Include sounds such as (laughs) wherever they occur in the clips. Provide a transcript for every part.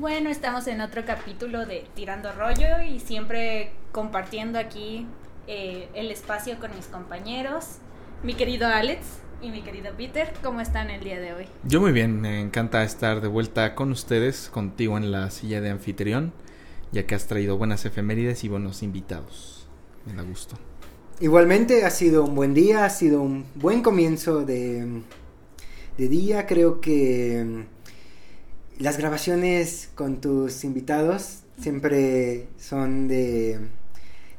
Bueno, estamos en otro capítulo de Tirando Rollo y siempre compartiendo aquí eh, el espacio con mis compañeros. Mi querido Alex y mi querido Peter, ¿cómo están el día de hoy? Yo muy bien, me encanta estar de vuelta con ustedes, contigo en la silla de anfitrión, ya que has traído buenas efemérides y buenos invitados. Me da gusto. Igualmente ha sido un buen día, ha sido un buen comienzo de, de día. Creo que las grabaciones con tus invitados siempre son de,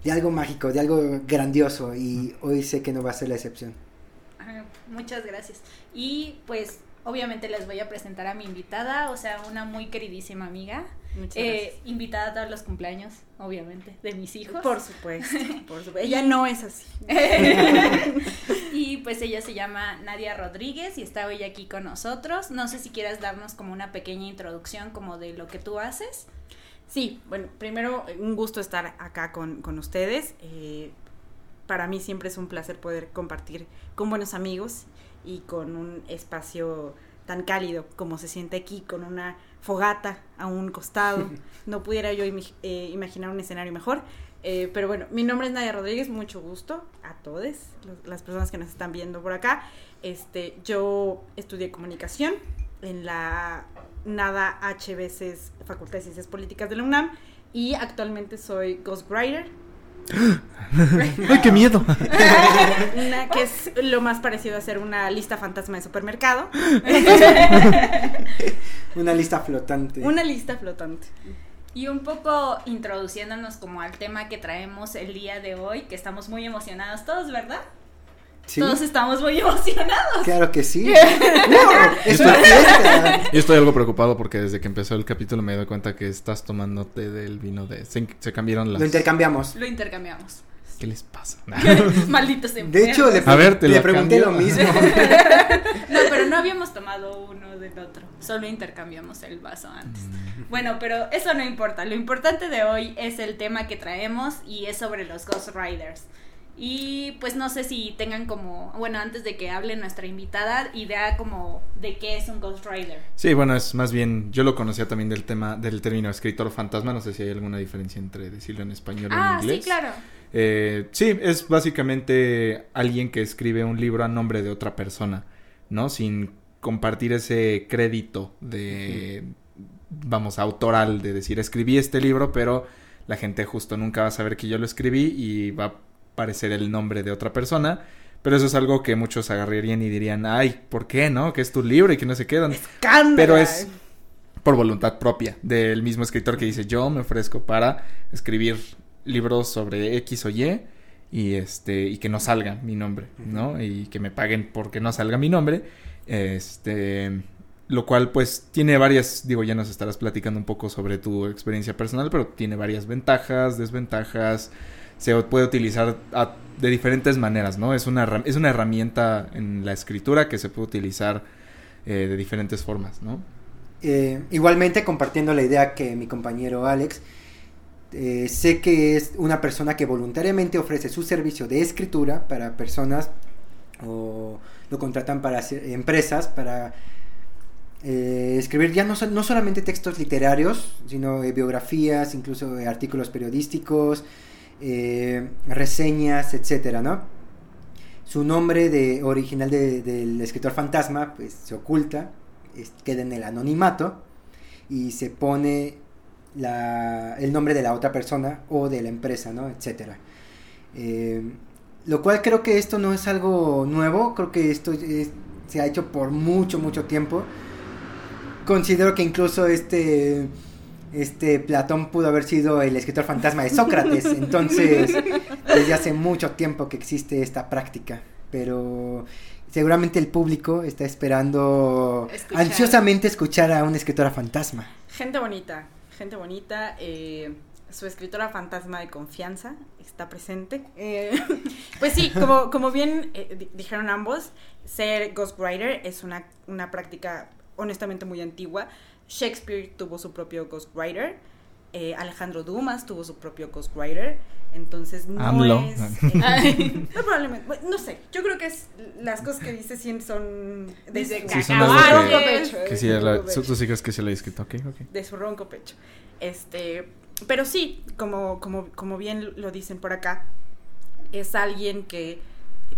de algo mágico, de algo grandioso y hoy sé que no va a ser la excepción. Ajá, Muchas gracias. Y pues obviamente les voy a presentar a mi invitada, o sea, una muy queridísima amiga. Muchas Eh, gracias. invitada a todos los cumpleaños, obviamente, de mis hijos. Por supuesto, (laughs) por supuesto. Ella no es así. (laughs) y pues ella se llama Nadia Rodríguez y está hoy aquí con nosotros. No sé si quieras darnos como una pequeña introducción como de lo que tú haces. Sí, bueno, primero un gusto estar acá con, con ustedes. Eh, para mí siempre es un placer poder compartir con buenos amigos y con un espacio tan cálido como se siente aquí, con una fogata a un costado. (laughs) No pudiera yo eh, imaginar un escenario mejor. Eh, pero bueno, mi nombre es Nadia Rodríguez, mucho gusto a todos, las personas que nos están viendo por acá. Este, yo estudié comunicación en la NADA HBCs Facultad de Ciencias Políticas de la UNAM y actualmente soy ghostwriter, ¡Ay, qué miedo! una que es lo más parecido a ser una lista fantasma de supermercado, Una lista flotante. una lista flotante. Y un poco introduciéndonos como al tema que traemos el día de hoy, que estamos muy emocionados todos, ¿verdad? ¿Sí? Todos estamos muy (laughs) emocionados. Claro que sí. (laughs) ¡Wow! ¡Es una fiesta! Yo estoy algo preocupado porque desde que empezó el capítulo me doy cuenta que estás tomándote del vino de... Se, se cambiaron las... Lo intercambiamos. Lo intercambiamos. ¿Qué les pasa? (laughs) Malditos De hecho, le, A ver, te le pregunté cambio. lo mismo. No, pero no habíamos tomado uno del otro. Solo intercambiamos el vaso antes. Bueno, pero eso no importa. Lo importante de hoy es el tema que traemos y es sobre los Ghost Riders. Y pues no sé si tengan como, bueno, antes de que hable nuestra invitada, idea como de qué es un Ghost Rider. Sí, bueno, es más bien... Yo lo conocía también del tema, del término escritor fantasma. No sé si hay alguna diferencia entre decirlo en español o Ah, en inglés. sí, claro. Eh, sí, es básicamente alguien que escribe un libro a nombre de otra persona, ¿no? Sin compartir ese crédito de, vamos, autoral, de decir, escribí este libro, pero la gente justo nunca va a saber que yo lo escribí y va a aparecer el nombre de otra persona. Pero eso es algo que muchos agarrarían y dirían, ay, ¿por qué, no? Que es tu libro y que no se quedan. ¡Escándalo! Pero es por voluntad propia del mismo escritor que dice yo me ofrezco para escribir libros sobre X o Y y este y que no salga mi nombre, ¿no? Y que me paguen porque no salga mi nombre. Este lo cual pues tiene varias, digo, ya nos estarás platicando un poco sobre tu experiencia personal, pero tiene varias ventajas, desventajas, se puede utilizar de diferentes maneras, ¿no? Es una, es una herramienta en la escritura que se puede utilizar eh, de diferentes formas, ¿no? Eh, igualmente, compartiendo la idea que mi compañero Alex, eh, sé que es una persona que voluntariamente ofrece su servicio de escritura para personas o lo contratan para hacer- empresas para eh, escribir ya no, no solamente textos literarios, sino biografías, incluso artículos periodísticos, eh, reseñas, etcétera, ¿no? Su nombre de, original de- del escritor fantasma pues, se oculta, es- queda en el anonimato y se pone el nombre de la otra persona o de la empresa, ¿no? Etcétera. Eh, lo cual creo que esto no es algo nuevo, creo que esto es- se ha hecho por mucho, mucho tiempo. Considero que incluso este, este Platón pudo haber sido el escritor fantasma de Sócrates, (laughs) entonces desde hace mucho tiempo que existe esta práctica, pero seguramente el público está esperando Escuchar. ansiosamente escuchar a una escritora fantasma. Gente bonita, gente bonita. eh, su escritora fantasma de confianza está presente. Eh, (laughs) pues sí, como, como bien eh, di- dijeron ambos, ser ghostwriter es una, una práctica honestamente muy antigua. Shakespeare tuvo su propio ghostwriter. Eh, Alejandro Dumas tuvo su propio ghostwriter. Entonces no AMLO. es. (laughs) eh, (laughs) no, probablemente. No sé. Yo creo que es, las cosas que dice sí son de Sí, son de de ronco que- pecho, Que sí, su la- tú sí crees que se lo he escrito, ok, ok. de su ronco pecho. Este, pero sí, como, como, como bien lo dicen por acá, es alguien que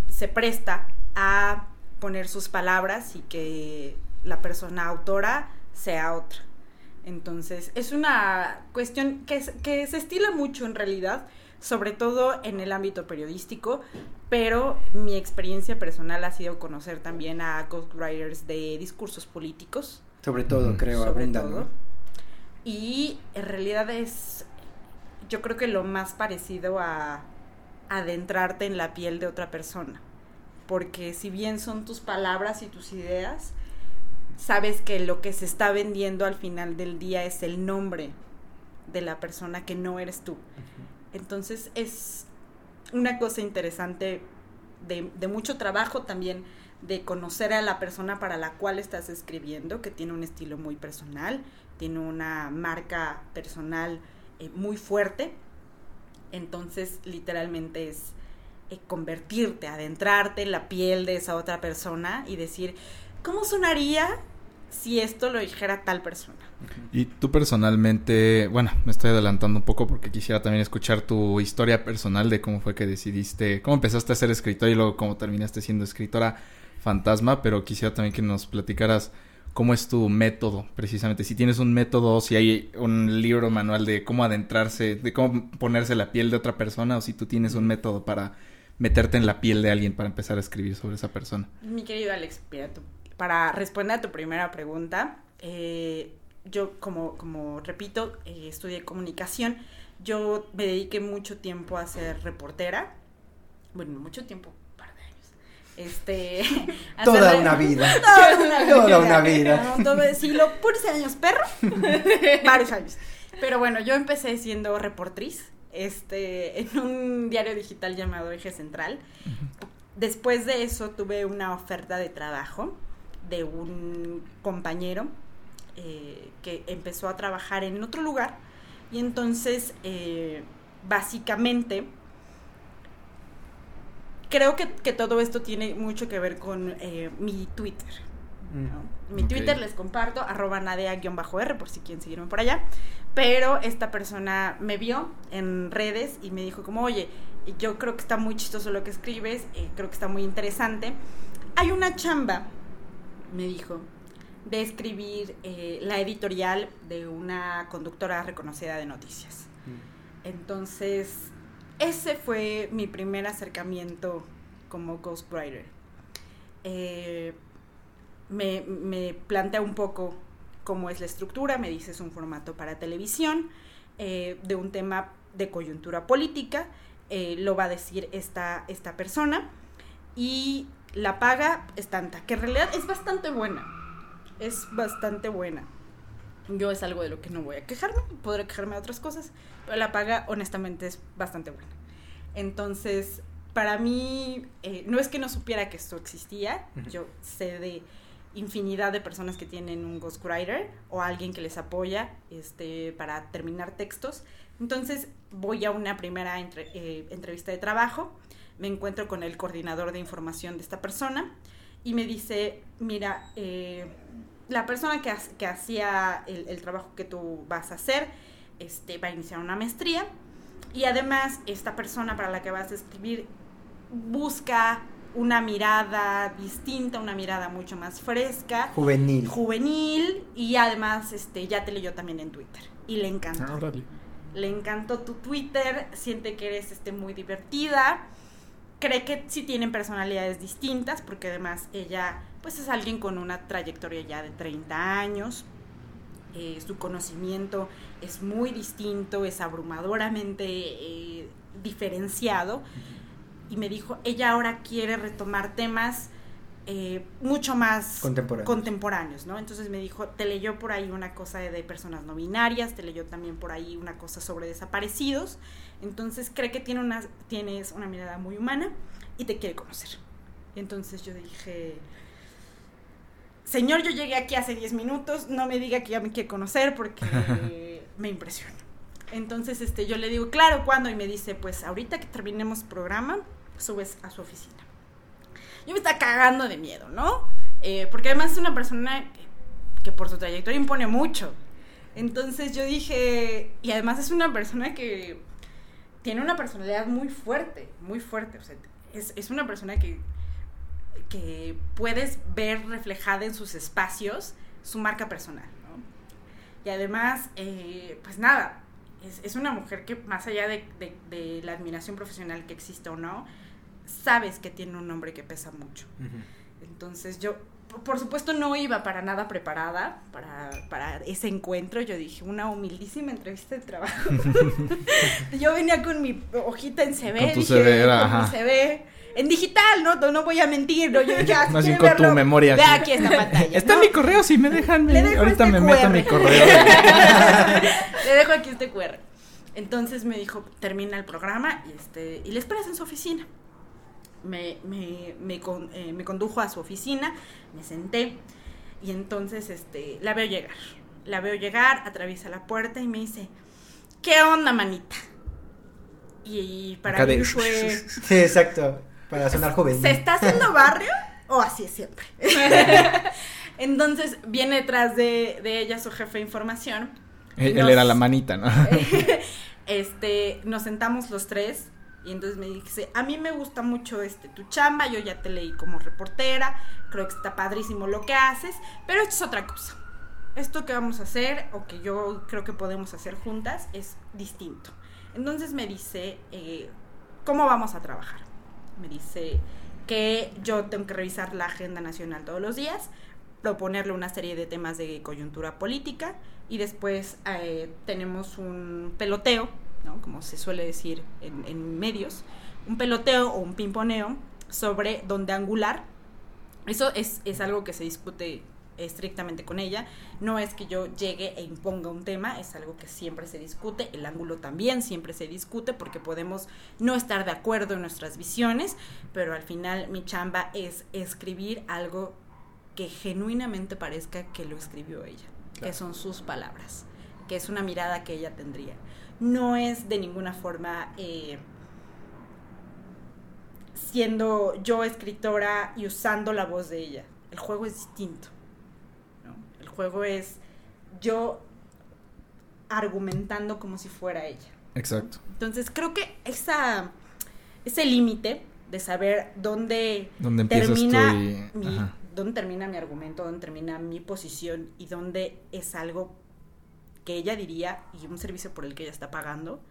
se presta a poner sus palabras y que la persona autora sea otra. Entonces, es una cuestión que, se estila mucho en realidad, sobre todo en el ámbito periodístico, pero mi experiencia personal ha sido conocer también a ghostwriters de discursos políticos, Sobre todo, creo, sobre abundan, todo. ¿no? Y en realidad es, yo creo que lo más parecido a adentrarte en la piel de otra persona. Porque si bien son tus palabras y tus ideas, sabes que lo que se está vendiendo al final del día es el nombre de la persona que no eres tú. Entonces es una cosa interesante de, de mucho trabajo también de conocer a la persona para la cual estás escribiendo, que tiene un estilo muy personal, tiene una marca personal eh, muy fuerte. Entonces, literalmente es eh, convertirte, adentrarte en la piel de esa otra persona y decir, ¿cómo sonaría si esto lo dijera tal persona? Y tú personalmente, bueno, me estoy adelantando un poco porque quisiera también escuchar tu historia personal de cómo fue que decidiste, cómo empezaste a ser escritor y luego cómo terminaste siendo escritora fantasma, pero quisiera también que nos platicaras cómo es tu método, precisamente, si tienes un método, si hay un libro manual de cómo adentrarse, de cómo ponerse la piel de otra persona, o si tú tienes un método para meterte en la piel de alguien para empezar a escribir sobre esa persona. Mi querido Alex, mira, tu- para responder a tu primera pregunta, eh, yo como, como repito, eh, estudié comunicación, yo me dediqué mucho tiempo a ser reportera, bueno, mucho tiempo, un par de años. Este, (laughs) a Toda una vida. (laughs) Toda una vida. Toda una vida. No, todo- puros años, perro, (laughs) varios años. Pero bueno, yo empecé siendo reportriz, este, en un diario digital llamado Eje Central. Después de eso tuve una oferta de trabajo de un compañero eh, que empezó a trabajar en otro lugar y entonces eh, básicamente creo que, que todo esto tiene mucho que ver con eh, mi Twitter. ¿no? Mi. Twitter les comparto, arroba nadea-r por si quieren seguirme por allá. Pero esta persona me vio en redes y me dijo como, oye, yo creo que está muy chistoso lo que escribes, eh, creo que está muy interesante. Hay una chamba, me dijo, de escribir eh, la editorial de una conductora reconocida de noticias. Entonces, ese fue mi primer acercamiento como ghostwriter. Eh, me, me plantea un poco cómo es la estructura, me dice es un formato para televisión, eh, de un tema de coyuntura política, eh, lo va a decir esta, esta persona, y la paga es tanta, que en realidad es bastante buena, es bastante buena. Yo es algo de lo que no voy a quejarme, podré quejarme de otras cosas, pero la paga honestamente es bastante buena. Entonces, para mí, eh, no es que no supiera que esto existía, yo sé de infinidad de personas que tienen un ghostwriter o alguien que les apoya este, para terminar textos. Entonces voy a una primera entre- eh, entrevista de trabajo, me encuentro con el coordinador de información de esta persona y me dice, mira, eh, la persona que, ha- que hacía el, el trabajo que tú vas a hacer este, va a iniciar una maestría y además esta persona para la que vas a escribir busca una mirada distinta, una mirada mucho más fresca, Juvenil. juvenil y además este ya te leyó también en Twitter y le encantó. Ah. Le encantó tu Twitter, siente que eres este muy divertida. Cree que sí tienen personalidades distintas porque además ella pues es alguien con una trayectoria ya de 30 años. Eh, su conocimiento es muy distinto, es abrumadoramente eh, diferenciado. Y me dijo, ella ahora quiere retomar temas eh, mucho más Contemporáneos. contemporáneos, ¿no? Entonces me dijo, te leyó por ahí una cosa de, de personas no binarias, te leyó también por ahí una cosa sobre desaparecidos, entonces cree que tiene una, tienes una mirada muy humana y te quiere conocer. Entonces yo dije, señor, yo llegué aquí hace 10 minutos, no me diga que ya me quiere conocer porque (laughs) me impresiona. Entonces, este, yo le digo, claro, ¿cuándo? Y me dice, pues ahorita que terminemos programa, subes a su oficina. Yo me estaba cagando de miedo, ¿no? Eh, porque además es una persona que, que por su trayectoria impone mucho. Entonces yo dije, y además es una persona que tiene una personalidad muy fuerte, muy fuerte. O sea, es, es una persona que, que puedes ver reflejada en sus espacios su marca personal, ¿no? Y además, eh, pues nada, es, es, una mujer que más allá de, de, de, la admiración profesional que existe o no, sabes que tiene un nombre que pesa mucho. Uh -huh. Entonces yo, por supuesto, no iba para nada preparada para, para ese encuentro. Yo dije, una humildísima entrevista de trabajo. (laughs) yo venía con mi hojita en CV. Con tu dije, CV, era, con ajá. mi CV. En digital, ¿no? No voy a mentir, ¿no? Yo ya, (laughs) Más bien con tu memoria. Ve aquí esta pantalla. Mi correo, si me dejan. Ahorita este me meto a mi correo. (laughs) Le dejo aquí este QR. Entonces me dijo, termina el programa y, este, y le esperas en su oficina. Me, me, me, con, eh, me, condujo a su oficina, me senté y entonces este, la veo llegar. La veo llegar, atraviesa la puerta y me dice, ¿qué onda, manita? Y, y para Acá mí de- (laughs) fue... Sí, exacto. Para sonar joven. ¿Se está haciendo barrio o así es siempre? (laughs) Entonces viene detrás de, de ella su jefe de información. Él, Nos- él era la manita, ¿no? (laughs) este, nos sentamos los tres y entonces me dice, a mí me gusta mucho este tu chamba, yo ya te leí como reportera, creo que está padrísimo lo que haces, pero esto es otra cosa. Esto que vamos a hacer o que yo creo que podemos hacer juntas es distinto. Entonces me dice, eh, ¿cómo vamos a trabajar? Me dice que yo tengo que revisar la agenda nacional todos los días, proponerle una serie de temas de coyuntura política y después eh, tenemos un peloteo, ¿no? como se suele decir en, en, medios, un peloteo o un pimponeo sobre dónde angular. Eso es, es algo que se discute estrictamente con ella. No es que yo llegue e imponga un tema, es algo que siempre se discute. El ángulo también siempre se discute porque podemos no estar de acuerdo en nuestras visiones, pero al final mi chamba es escribir algo que genuinamente parezca que lo escribió ella, claro. que son sus palabras, que es una mirada que ella tendría. No es de ninguna forma eh, siendo yo escritora y usando la voz de ella. El juego es distinto. ¿no? El juego es yo argumentando como si fuera ella. Exacto. Entonces creo que esa, ese límite de saber dónde, ¿Dónde termina mi, dónde termina mi argumento, dónde termina mi posición y dónde es algo que ella diría y un servicio por el que ella está pagando,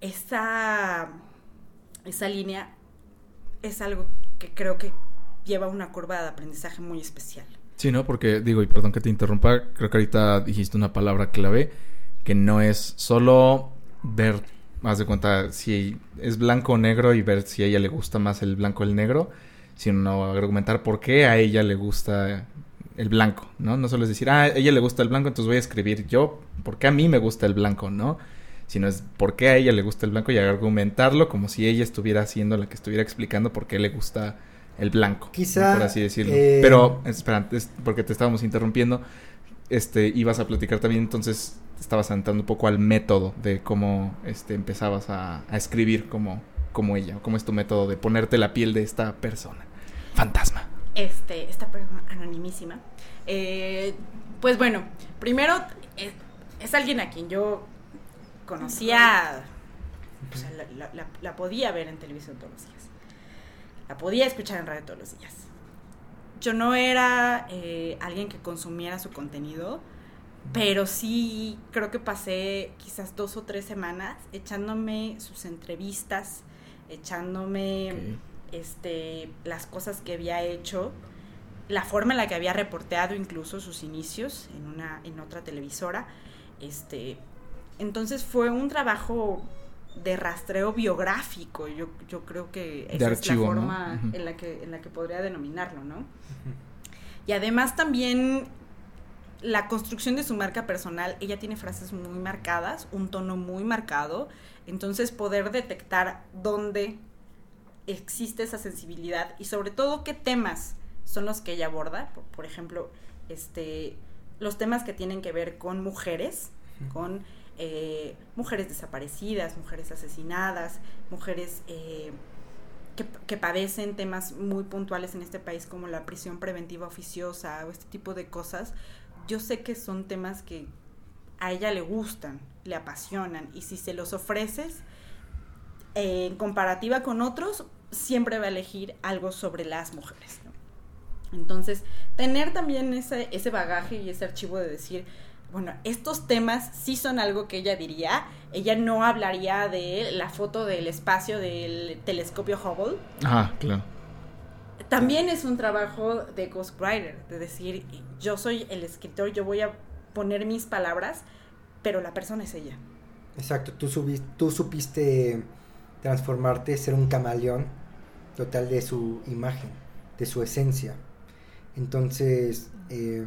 esa, esa línea es algo que creo que lleva una curva de aprendizaje muy especial. Sí, ¿no? Porque digo, y perdón que te interrumpa, creo que ahorita dijiste una palabra clave, que no es solo ver, más de cuenta, si es blanco o negro y ver si a ella le gusta más el blanco o el negro, sino argumentar por qué a ella le gusta el blanco, ¿no? No solo es decir, ah, a ella le gusta el blanco, entonces voy a escribir yo, ¿por qué a mí me gusta el blanco, no? Sino es por qué a ella le gusta el blanco y argumentarlo como si ella estuviera haciendo la que estuviera explicando por qué le gusta el blanco. Quizá. Por así decirlo. Eh... Pero, espera, es porque te estábamos interrumpiendo. Este, ibas a platicar también, entonces estabas entrando un poco al método de cómo este, empezabas a, a escribir como, como ella, cómo es tu método de ponerte la piel de esta persona. Fantasma. Este, esta persona anonimísima. Eh, pues bueno, primero es, es, alguien a quien yo conocía, o sea, la, podía ver en televisión todos los días, la podía escuchar en radio todos los días. Yo no era eh, alguien que consumiera su contenido, pero sí creo que pasé quizás dos o tres semanas echándome sus entrevistas, echándome. Este, las cosas que había hecho, la forma en la que había reporteado incluso sus inicios en, una, en otra televisora. Este, entonces fue un trabajo de rastreo biográfico, yo, yo creo que esa de es la forma ¿no? uh -huh. en, la que, en la que podría denominarlo, ¿no? Uh -huh. Y además también la construcción de su marca personal, ella tiene frases muy marcadas, un tono muy marcado, entonces poder detectar dónde existe esa sensibilidad y sobre todo qué temas son los que ella aborda, por, por ejemplo, este, los temas que tienen que ver con mujeres, uh -huh. con eh, mujeres desaparecidas, mujeres asesinadas, mujeres eh, que, que, padecen temas muy puntuales en este país como la prisión preventiva oficiosa o este tipo de cosas, yo sé que son temas que a ella le gustan, le apasionan y si se los ofreces eh, en comparativa con otros, siempre va a elegir algo sobre las mujeres. Entonces, tener también ese, ese bagaje y ese archivo de decir, bueno, estos temas sí son algo que ella diría. Ella no hablaría de la foto del espacio del telescopio Hubble. Ah, claro. También es un trabajo de ghostwriter, de decir, yo soy el escritor, yo voy a poner mis palabras, pero la persona es ella. Exacto, tú, tú supiste transformarte, ser un camaleón total de su imagen, de su esencia. Entonces, eh,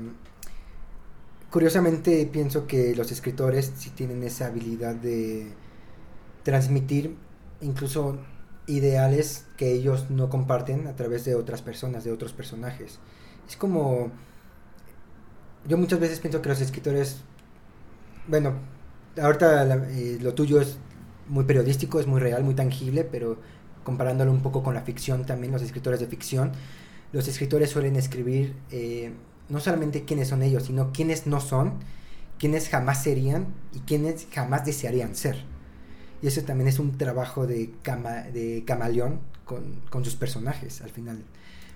curiosamente pienso que los escritores sí tienen esa habilidad de transmitir incluso ideales que ellos no comparten a través de otras personas, de otros personajes. Es como... Yo muchas veces pienso que los escritores... Bueno, ahorita eh, lo tuyo es muy periodístico, es muy real, muy tangible, pero comparándolo un poco con la ficción también, los escritores de ficción, los escritores suelen escribir eh, no solamente quiénes son ellos, sino quiénes no son, quiénes jamás serían y quiénes jamás desearían ser. Y eso también es un trabajo de, de camaleón con, sus personajes al final.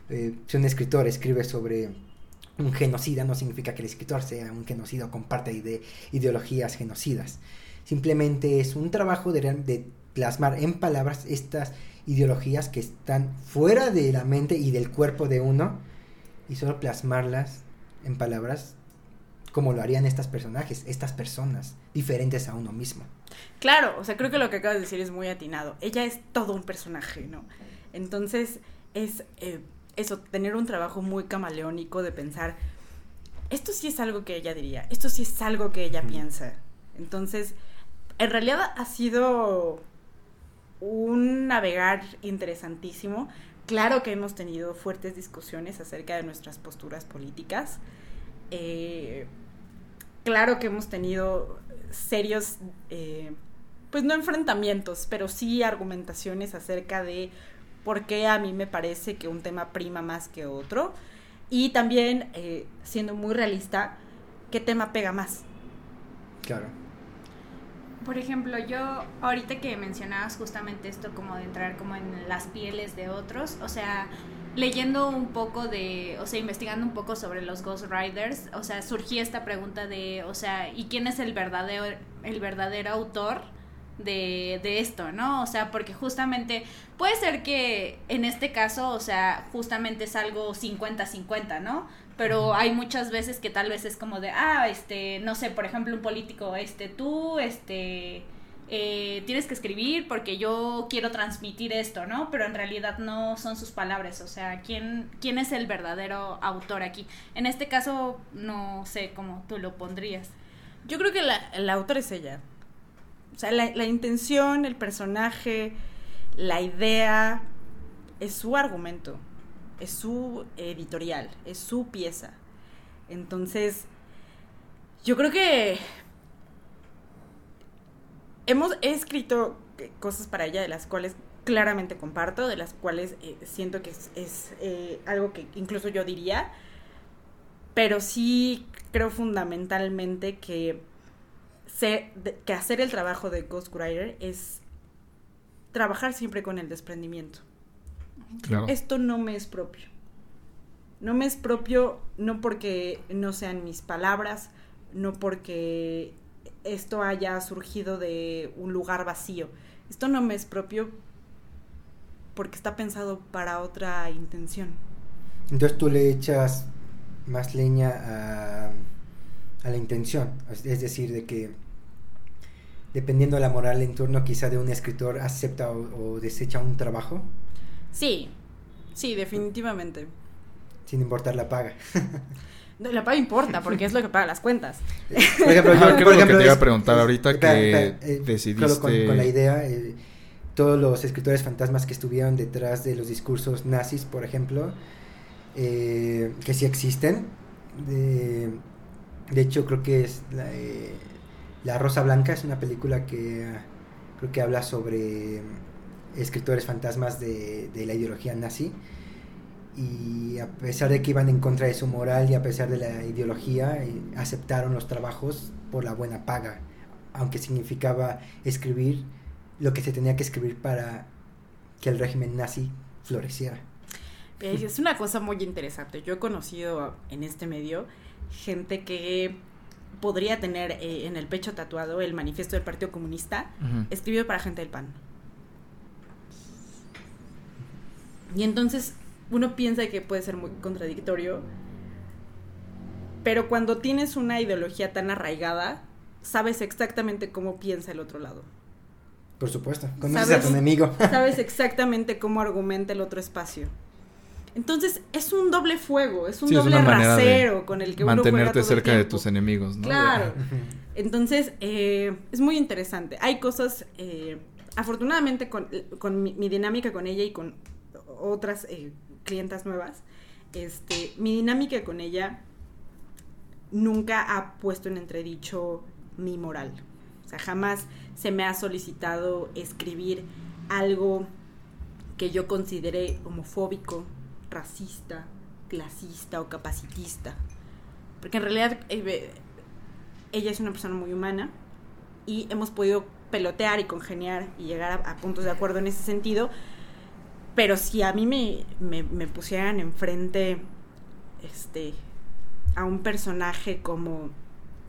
Eh, si un escritor escribe sobre un genocida, no significa que el escritor sea un genocida o comparte de ideologías genocidas. Simplemente es un trabajo de, de plasmar en palabras estas ideologías que están fuera de la mente y del cuerpo de uno y solo plasmarlas en palabras como lo harían estas personajes, estas personas diferentes a uno mismo. Claro, o sea, creo que lo que acabas de decir es muy atinado. Ella es todo un personaje, ¿no? Entonces, es eh, eso, tener un trabajo muy camaleónico de pensar, esto sí es algo que ella diría, esto sí es algo que ella piensa. Entonces, en realidad ha sido un navegar interesantísimo. Claro que hemos tenido fuertes discusiones acerca de nuestras posturas políticas. Eh, claro que hemos tenido serios, eh, pues no enfrentamientos, pero sí argumentaciones acerca de por qué a mí me parece que un tema prima más que otro. Y también, eh, siendo muy realista, qué tema pega más. Claro. Por ejemplo, yo ahorita que mencionabas justamente esto como de entrar como en las pieles de otros, o sea, leyendo un poco de, o sea, investigando un poco sobre los Ghost Riders, o sea, surgía esta pregunta de, o sea, ¿y quién es el verdadero el verdadero autor de, de esto, ¿no? O sea, porque justamente puede ser que en este caso, o sea, justamente es algo 50-50, ¿no? pero hay muchas veces que tal vez es como de, ah, este, no sé, por ejemplo, un político, este, tú, este, eh, tienes que escribir porque yo quiero transmitir esto, ¿no? Pero en realidad no son sus palabras, o sea, ¿quién, quién es el verdadero autor aquí? En este caso, no sé cómo tú lo pondrías. Yo creo que la, el autor es ella. O sea, la, la intención, el personaje, la idea, es su argumento es su editorial, es su pieza. Entonces, yo creo que hemos escrito cosas para ella de las cuales claramente comparto, de las cuales eh, siento que es, eh, algo que incluso yo diría, pero sí creo fundamentalmente que, que hacer el trabajo de Ghostwriter es trabajar siempre con el desprendimiento. Esto no me es propio. No me es propio no porque no sean mis palabras, no porque esto haya surgido de un lugar vacío. Esto no me es propio porque está pensado para otra intención. Entonces tú le echas más leña a, a la intención, es decir, de que dependiendo de la moral en turno quizá de un escritor acepta o desecha un trabajo. Sí, sí, definitivamente. Sin importar la paga. (laughs) la paga importa porque es lo que paga las cuentas. Por ejemplo, yo, por ejemplo, que te iba a preguntar ahorita que eh, decidiste... Con, la idea, eh, todos los escritores fantasmas que estuvieron detrás de los discursos nazis, por ejemplo, eh, que sí existen. De, de hecho, creo que es La Rosa Blanca es una película que creo que habla sobre escritores fantasmas de, de la ideología nazi y a pesar de que iban en contra de su moral y a pesar de la ideología, eh, aceptaron los trabajos por la buena paga, aunque significaba escribir lo que se tenía que escribir para que el régimen nazi floreciera. Es una cosa muy interesante. Yo he conocido en este medio gente que podría tener eh, en el pecho tatuado el manifiesto del Partido Comunista, Ujú. escribido para gente del PAN. Y entonces uno piensa que puede ser muy contradictorio, pero cuando tienes una ideología tan arraigada, sabes exactamente cómo piensa el otro lado. Por supuesto, conoces a tu enemigo. Sabes (laughs) exactamente cómo argumenta el otro espacio. Entonces es un doble fuego, es un Sí, doble rasero con el que uno juega Mantenerte todo el cerca de tus enemigos, ¿no? Claro. (laughs) Entonces, eh, es muy interesante. Hay cosas, eh, afortunadamente, con, con mi, mi dinámica con ella y con otras eh, clientas nuevas, este, mi dinámica con ella nunca ha puesto en entredicho mi moral. O sea, jamás se me ha solicitado escribir algo que yo considere homofóbico, racista, clasista o capacitista. Porque en realidad eh, ella es una persona muy humana y hemos podido pelotear y congeniar y llegar a, puntos de acuerdo en ese sentido. Pero si a mí me, me, me pusieran enfrente este, a un personaje como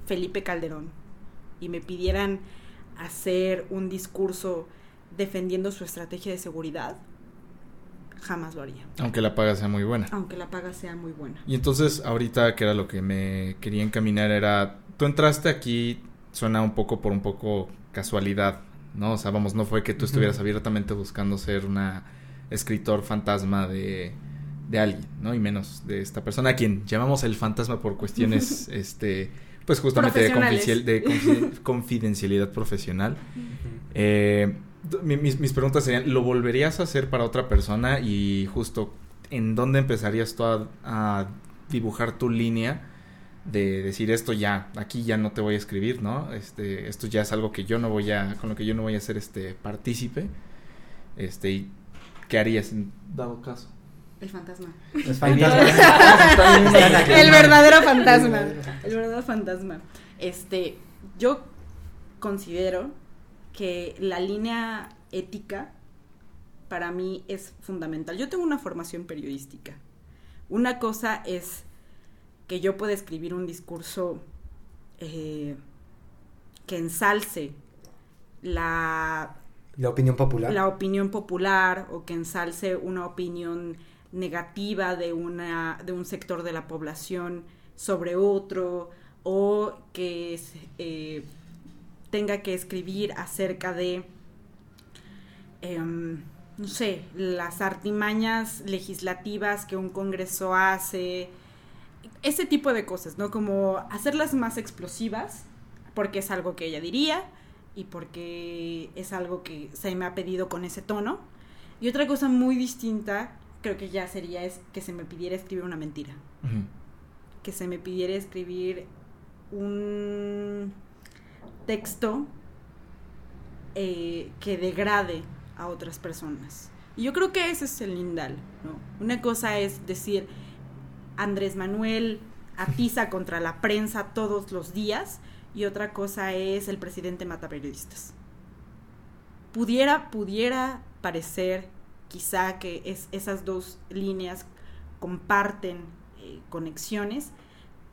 Felipe Calderón y me pidieran hacer un discurso defendiendo su estrategia de seguridad, jamás lo haría, Aunque la paga sea muy buena. aunque la paga sea muy buena. Y entonces, ahorita que era lo que me quería encaminar, era, tú entraste aquí, suena un poco por un poco casualidad, ¿no? O sea, vamos, no fue que tú estuvieras abiertamente buscando ser una escritor fantasma de, de alguien, ¿no? Y menos de esta persona, a quien llamamos el fantasma por cuestiones, (laughs) este, pues justamente de, confidencial- confidencialidad profesional. Eh, mis, mis preguntas serían, ¿lo volverías a hacer para otra persona? Y justo, ¿en dónde empezarías tú a, a dibujar tu línea de decir esto ya, aquí ya no te voy a escribir, ¿no? Este, esto ya es algo que yo no voy a, con lo que yo no voy a ser este partícipe. Este, y ¿qué harías en dado caso? El (laughs) fantasma. El verdadero fantasma. El verdadero El verdadero fantasma. Este, yo considero que la línea ética para mí es fundamental. Yo tengo una formación periodística. Una cosa es que yo pueda escribir un discurso eh, que ensalce la La opinión popular. la opinión popular o que ensalce una opinión negativa de una de un sector de la población sobre otro o que eh, tenga que escribir acerca de em, no sé las artimañas legislativas que un congreso hace ese tipo de cosas no como hacerlas más explosivas porque es algo que ella diría y porque es algo que se me ha pedido con ese tono. Y otra cosa muy distinta, creo que ya sería es que se me pidiera escribir una mentira. Que se me pidiera escribir un texto eh, que degrade a otras personas. Y yo creo que ese es el lindal, ¿no? Una cosa es decir, Andrés Manuel atiza (laughs) contra la prensa todos los días y otra cosa es el presidente mata periodistas. Pudiera, pudiera parecer quizá que es, esas dos líneas comparten eh, conexiones,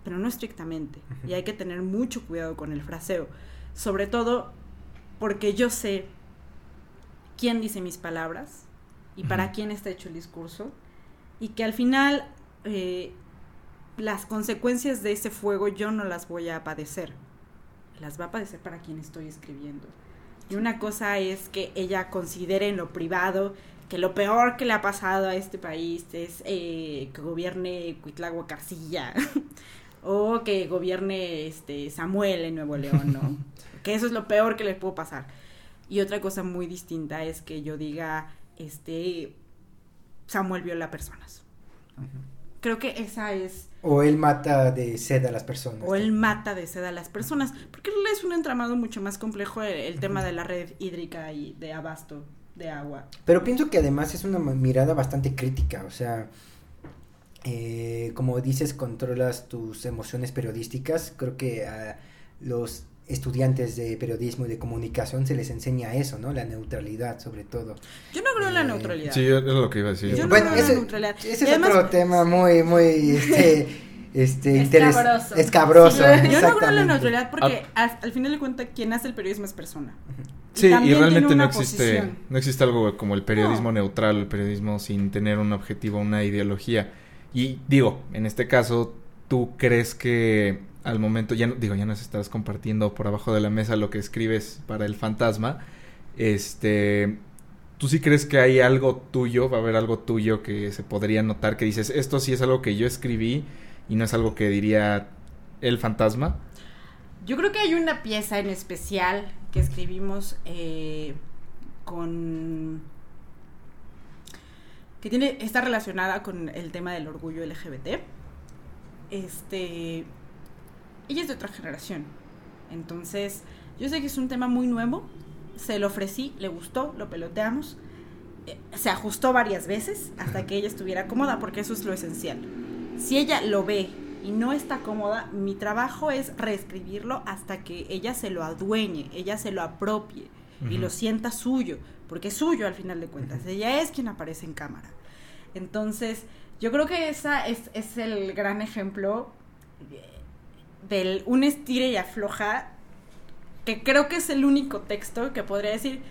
pero no estrictamente. Y hay que tener mucho cuidado con el fraseo. Sobre todo porque yo sé quién dice mis palabras y para quién está hecho el discurso. Y que al final eh, las consecuencias de ese fuego yo no las voy a padecer. Las va a padecer para quien estoy escribiendo. Y una cosa es que ella considere en lo privado que lo peor que le ha pasado a este país es eh, que gobierne Cuitlagua Carcilla (laughs) o que gobierne este Samuel en Nuevo León, ¿no? (laughs) que eso es lo peor que le pudo pasar. Y otra cosa muy distinta es que yo diga, este, Samuel viola personas. creo que esa es... O él mata de sed a las personas. O él mata de sed a las personas. Porque es un entramado mucho más complejo el, el tema de la red hídrica y de abasto de agua. Pero pienso que además es una mirada bastante crítica, o sea, eh, como dices, controlas tus emociones periodísticas, creo que a los estudiantes de periodismo y de comunicación se les enseña eso, ¿no? La neutralidad, sobre todo. Yo no creo en la Eh, neutralidad. Sí, es lo que iba a decir. Yo no bueno, creo en la ese, neutralidad. ese es además- otro tema muy, muy, este, este, Escabroso. escabroso. Yo no creo en la neutralidad porque al, al final de cuentas quien hace el periodismo es persona. Sí, y realmente no existe, posición. no existe algo como el periodismo No. neutral, el periodismo sin tener un objetivo, una ideología. Y digo, en este caso, ¿tú crees que al momento, ya digo, ya nos estás compartiendo por abajo de la mesa lo que escribes para el fantasma? Este, ¿tú sí crees que hay algo tuyo, va a haber algo tuyo que se podría notar que dices, esto sí es algo que yo escribí y no es algo que diría el fantasma? Yo creo que hay una pieza en especial que escribimos eh, con que tiene está relacionada con el tema del orgullo LGBT. Este ella es de otra generación. Entonces, yo sé que es un tema muy nuevo. Se lo ofrecí, le gustó, lo peloteamos. eh, Se ajustó varias veces hasta que ella estuviera cómoda, porque eso es lo esencial. Si ella lo ve y no está cómoda, mi trabajo es reescribirlo hasta que ella se lo adueñe, ella se lo apropie y lo sienta suyo, porque es suyo al final de cuentas, ella es quien aparece en cámara. Entonces, yo creo que esa es, es el gran ejemplo del un estire y afloja, que creo que es el único texto que podría decir,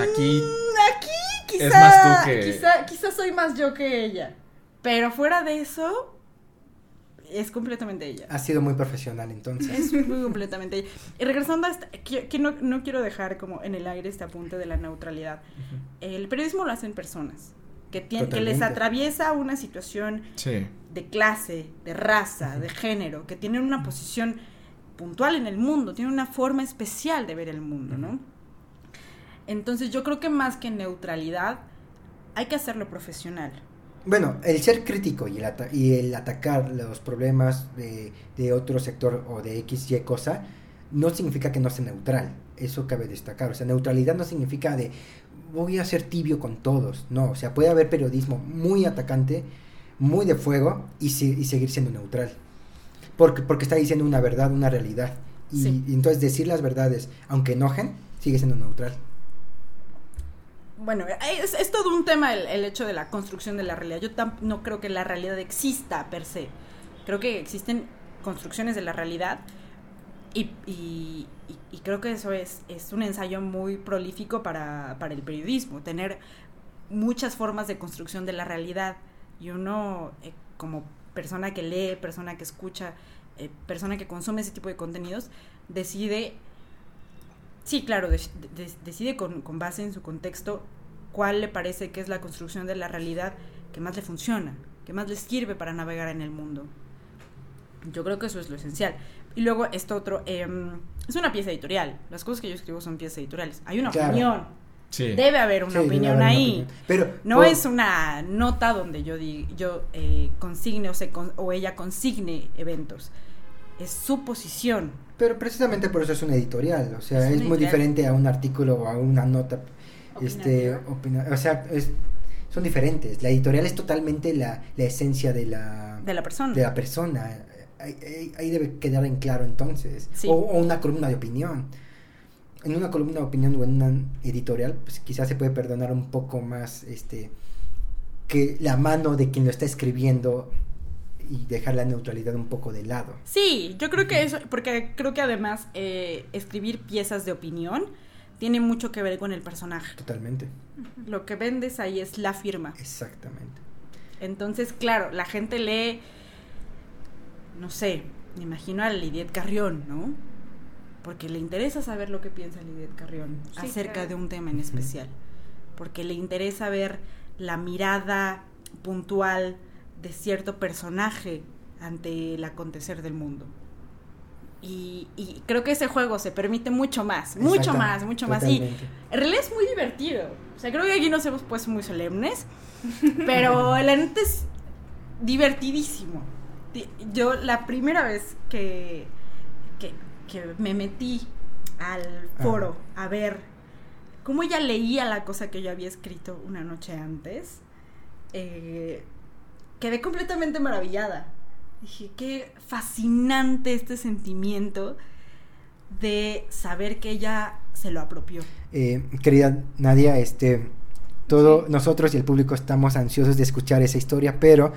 Aquí "Mm, aquí quizá, es más tú que- quizá, quizá soy más yo que ella. Pero fuera de eso, es completamente ella. Ha sido muy profesional entonces. Es muy completamente ella. Y regresando a esta, que, que no, no quiero dejar como en el aire este apunte de la neutralidad. El periodismo lo hacen personas que, que les atraviesa una situación sí. De clase, de raza, de género, que tienen una posición puntual en el mundo, tienen una forma especial de ver el mundo, ¿no? Entonces yo creo que más que neutralidad, hay que hacerlo profesional. Bueno, el ser crítico y el, ata- y el atacar los problemas de, de otro sector o de X, Y cosa, no significa que no sea neutral. Eso cabe destacar. O sea, neutralidad no significa de voy a ser tibio con todos. No, o sea, puede haber periodismo muy atacante, muy de fuego y, se- y seguir siendo neutral. Porque, porque está diciendo una verdad, una realidad. Y, Sí. y entonces decir las verdades, aunque enojen, sigue siendo neutral. Bueno, es, es todo un tema el, el hecho de la construcción de la realidad. Yo tam- no creo que la realidad exista per se. Creo que existen construcciones de la realidad y, y- y- y creo que eso es, es un ensayo muy prolífico para, para el periodismo, tener muchas formas de construcción de la realidad y uno eh, como persona que lee, persona que escucha, eh, persona que consume ese tipo de contenidos, decide Sí, claro, de- de- decide con, con base en su contexto cuál le parece que es la construcción de la realidad que más le funciona, que más le sirve para navegar en el mundo. Yo creo que eso es lo esencial. Y luego esto otro, em, es una pieza editorial. Las cosas que yo escribo son piezas editoriales. Hay una Claro. opinión. Sí. Debe haber una Sí, opinión haber una ahí. opinión. Pero No por- es una nota donde yo, di- yo eh, consigne o, se con- o ella consigne eventos. Es su posición. Pero precisamente por eso es un editorial, o sea, Es es, muy diferente a un artículo o a una nota, este, opina- o sea, es- son diferentes. La editorial es totalmente la, la esencia de la, De la persona. de la persona. Ahí, ahí- ahí debe quedar en claro entonces. Sí. O, o una columna de opinión. En una columna de opinión o en una editorial, pues quizás se puede perdonar un poco más, este, que la mano de quien lo está escribiendo y dejar la neutralidad un poco de lado. Sí, yo creo que eso, porque creo que además eh, escribir piezas de opinión tiene mucho que ver con el personaje. Totalmente. Lo que vendes ahí es la firma. Exactamente. Entonces, claro, la gente lee, no sé, me imagino a Lidiet Carrión, ¿no? Porque le interesa saber lo que piensa Lidiet Carrión Sí, acerca claro. de un tema en especial. Porque le interesa ver la mirada puntual de cierto personaje ante el acontecer del mundo. Y, y creo que ese juego se permite mucho más, mucho más, mucho más. Y en realidad es muy divertido. O sea, creo que aquí nos hemos puesto muy solemnes. Pero (laughs) la neta es. divertidísimo. Di- Yo la primera vez que, que, que me metí al foro a ver cómo ella leía la cosa que yo había escrito una noche antes, eh, quedé completamente maravillada. Dije, qué fascinante este sentimiento de saber que ella se lo apropió. Eh, querida Nadia, este, todo nosotros y el público estamos ansiosos de escuchar esa historia, pero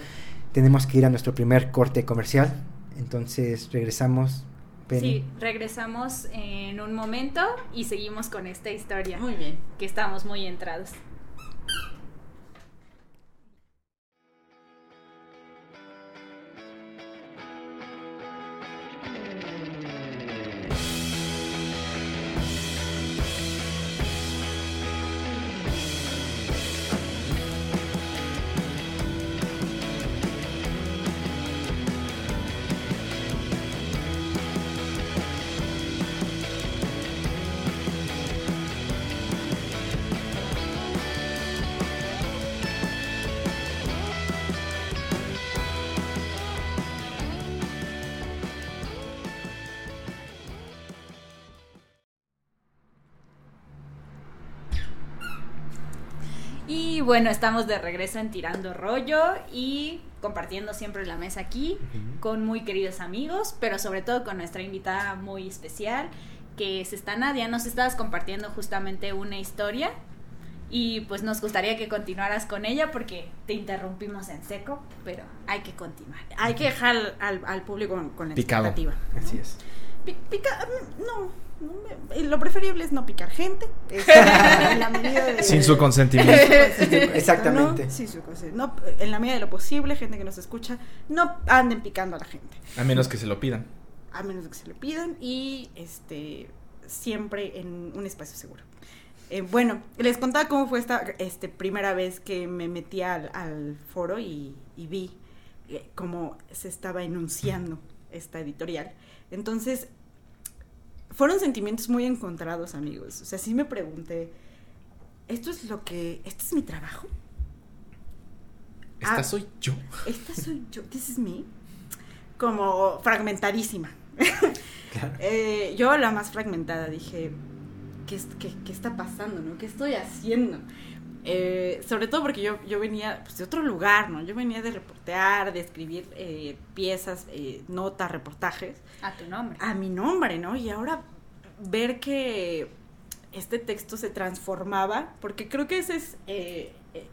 tenemos que ir a nuestro primer corte comercial. Entonces regresamos. Sí, regresamos en un momento y seguimos con esta historia. Muy bien. Que estamos muy entrados. Bueno, estamos de regreso en Tirando Rollo y compartiendo siempre la mesa aquí con muy queridos amigos, pero sobre todo con nuestra invitada muy especial, que es esta Nadia. Nos estabas compartiendo justamente una historia y pues nos gustaría que continuaras con ella porque te interrumpimos en seco, pero hay que continuar. Hay que dejar al, público con, la Picado. expectativa. ¿no? Así es. Pi- pica- mm, no, no me- eh, lo preferible es no picar gente. en (laughs) la medida de- Sin su consentimiento. (laughs) Exactamente. ¿no? Sí, su conse- no, en la medida de lo posible, gente que nos escucha, no anden picando a la gente. A menos que se lo pidan. A menos que se lo pidan y este siempre en un espacio seguro. Eh, bueno, les contaba cómo fue esta este, primera vez que me metí al, al foro y, y vi eh, cómo se estaba enunciando esta editorial. Entonces, fueron sentimientos muy encontrados, amigos. O sea, sí me pregunté, ¿esto es lo que, esto es mi trabajo? Esta Ah. soy yo. Esta soy yo, this is me. Como fragmentadísima. (laughs) Claro. Eh, yo la más fragmentada dije, ¿qué, es- qué, qué está pasando? ¿no? ¿Qué estoy haciendo? Eh, sobre todo porque yo, yo venía pues, de otro lugar, ¿no? Yo venía de reportear, de escribir eh, piezas, eh, notas, reportajes A tu nombre. a mi nombre, ¿no? Y ahora ver que este texto se transformaba, porque creo que ese es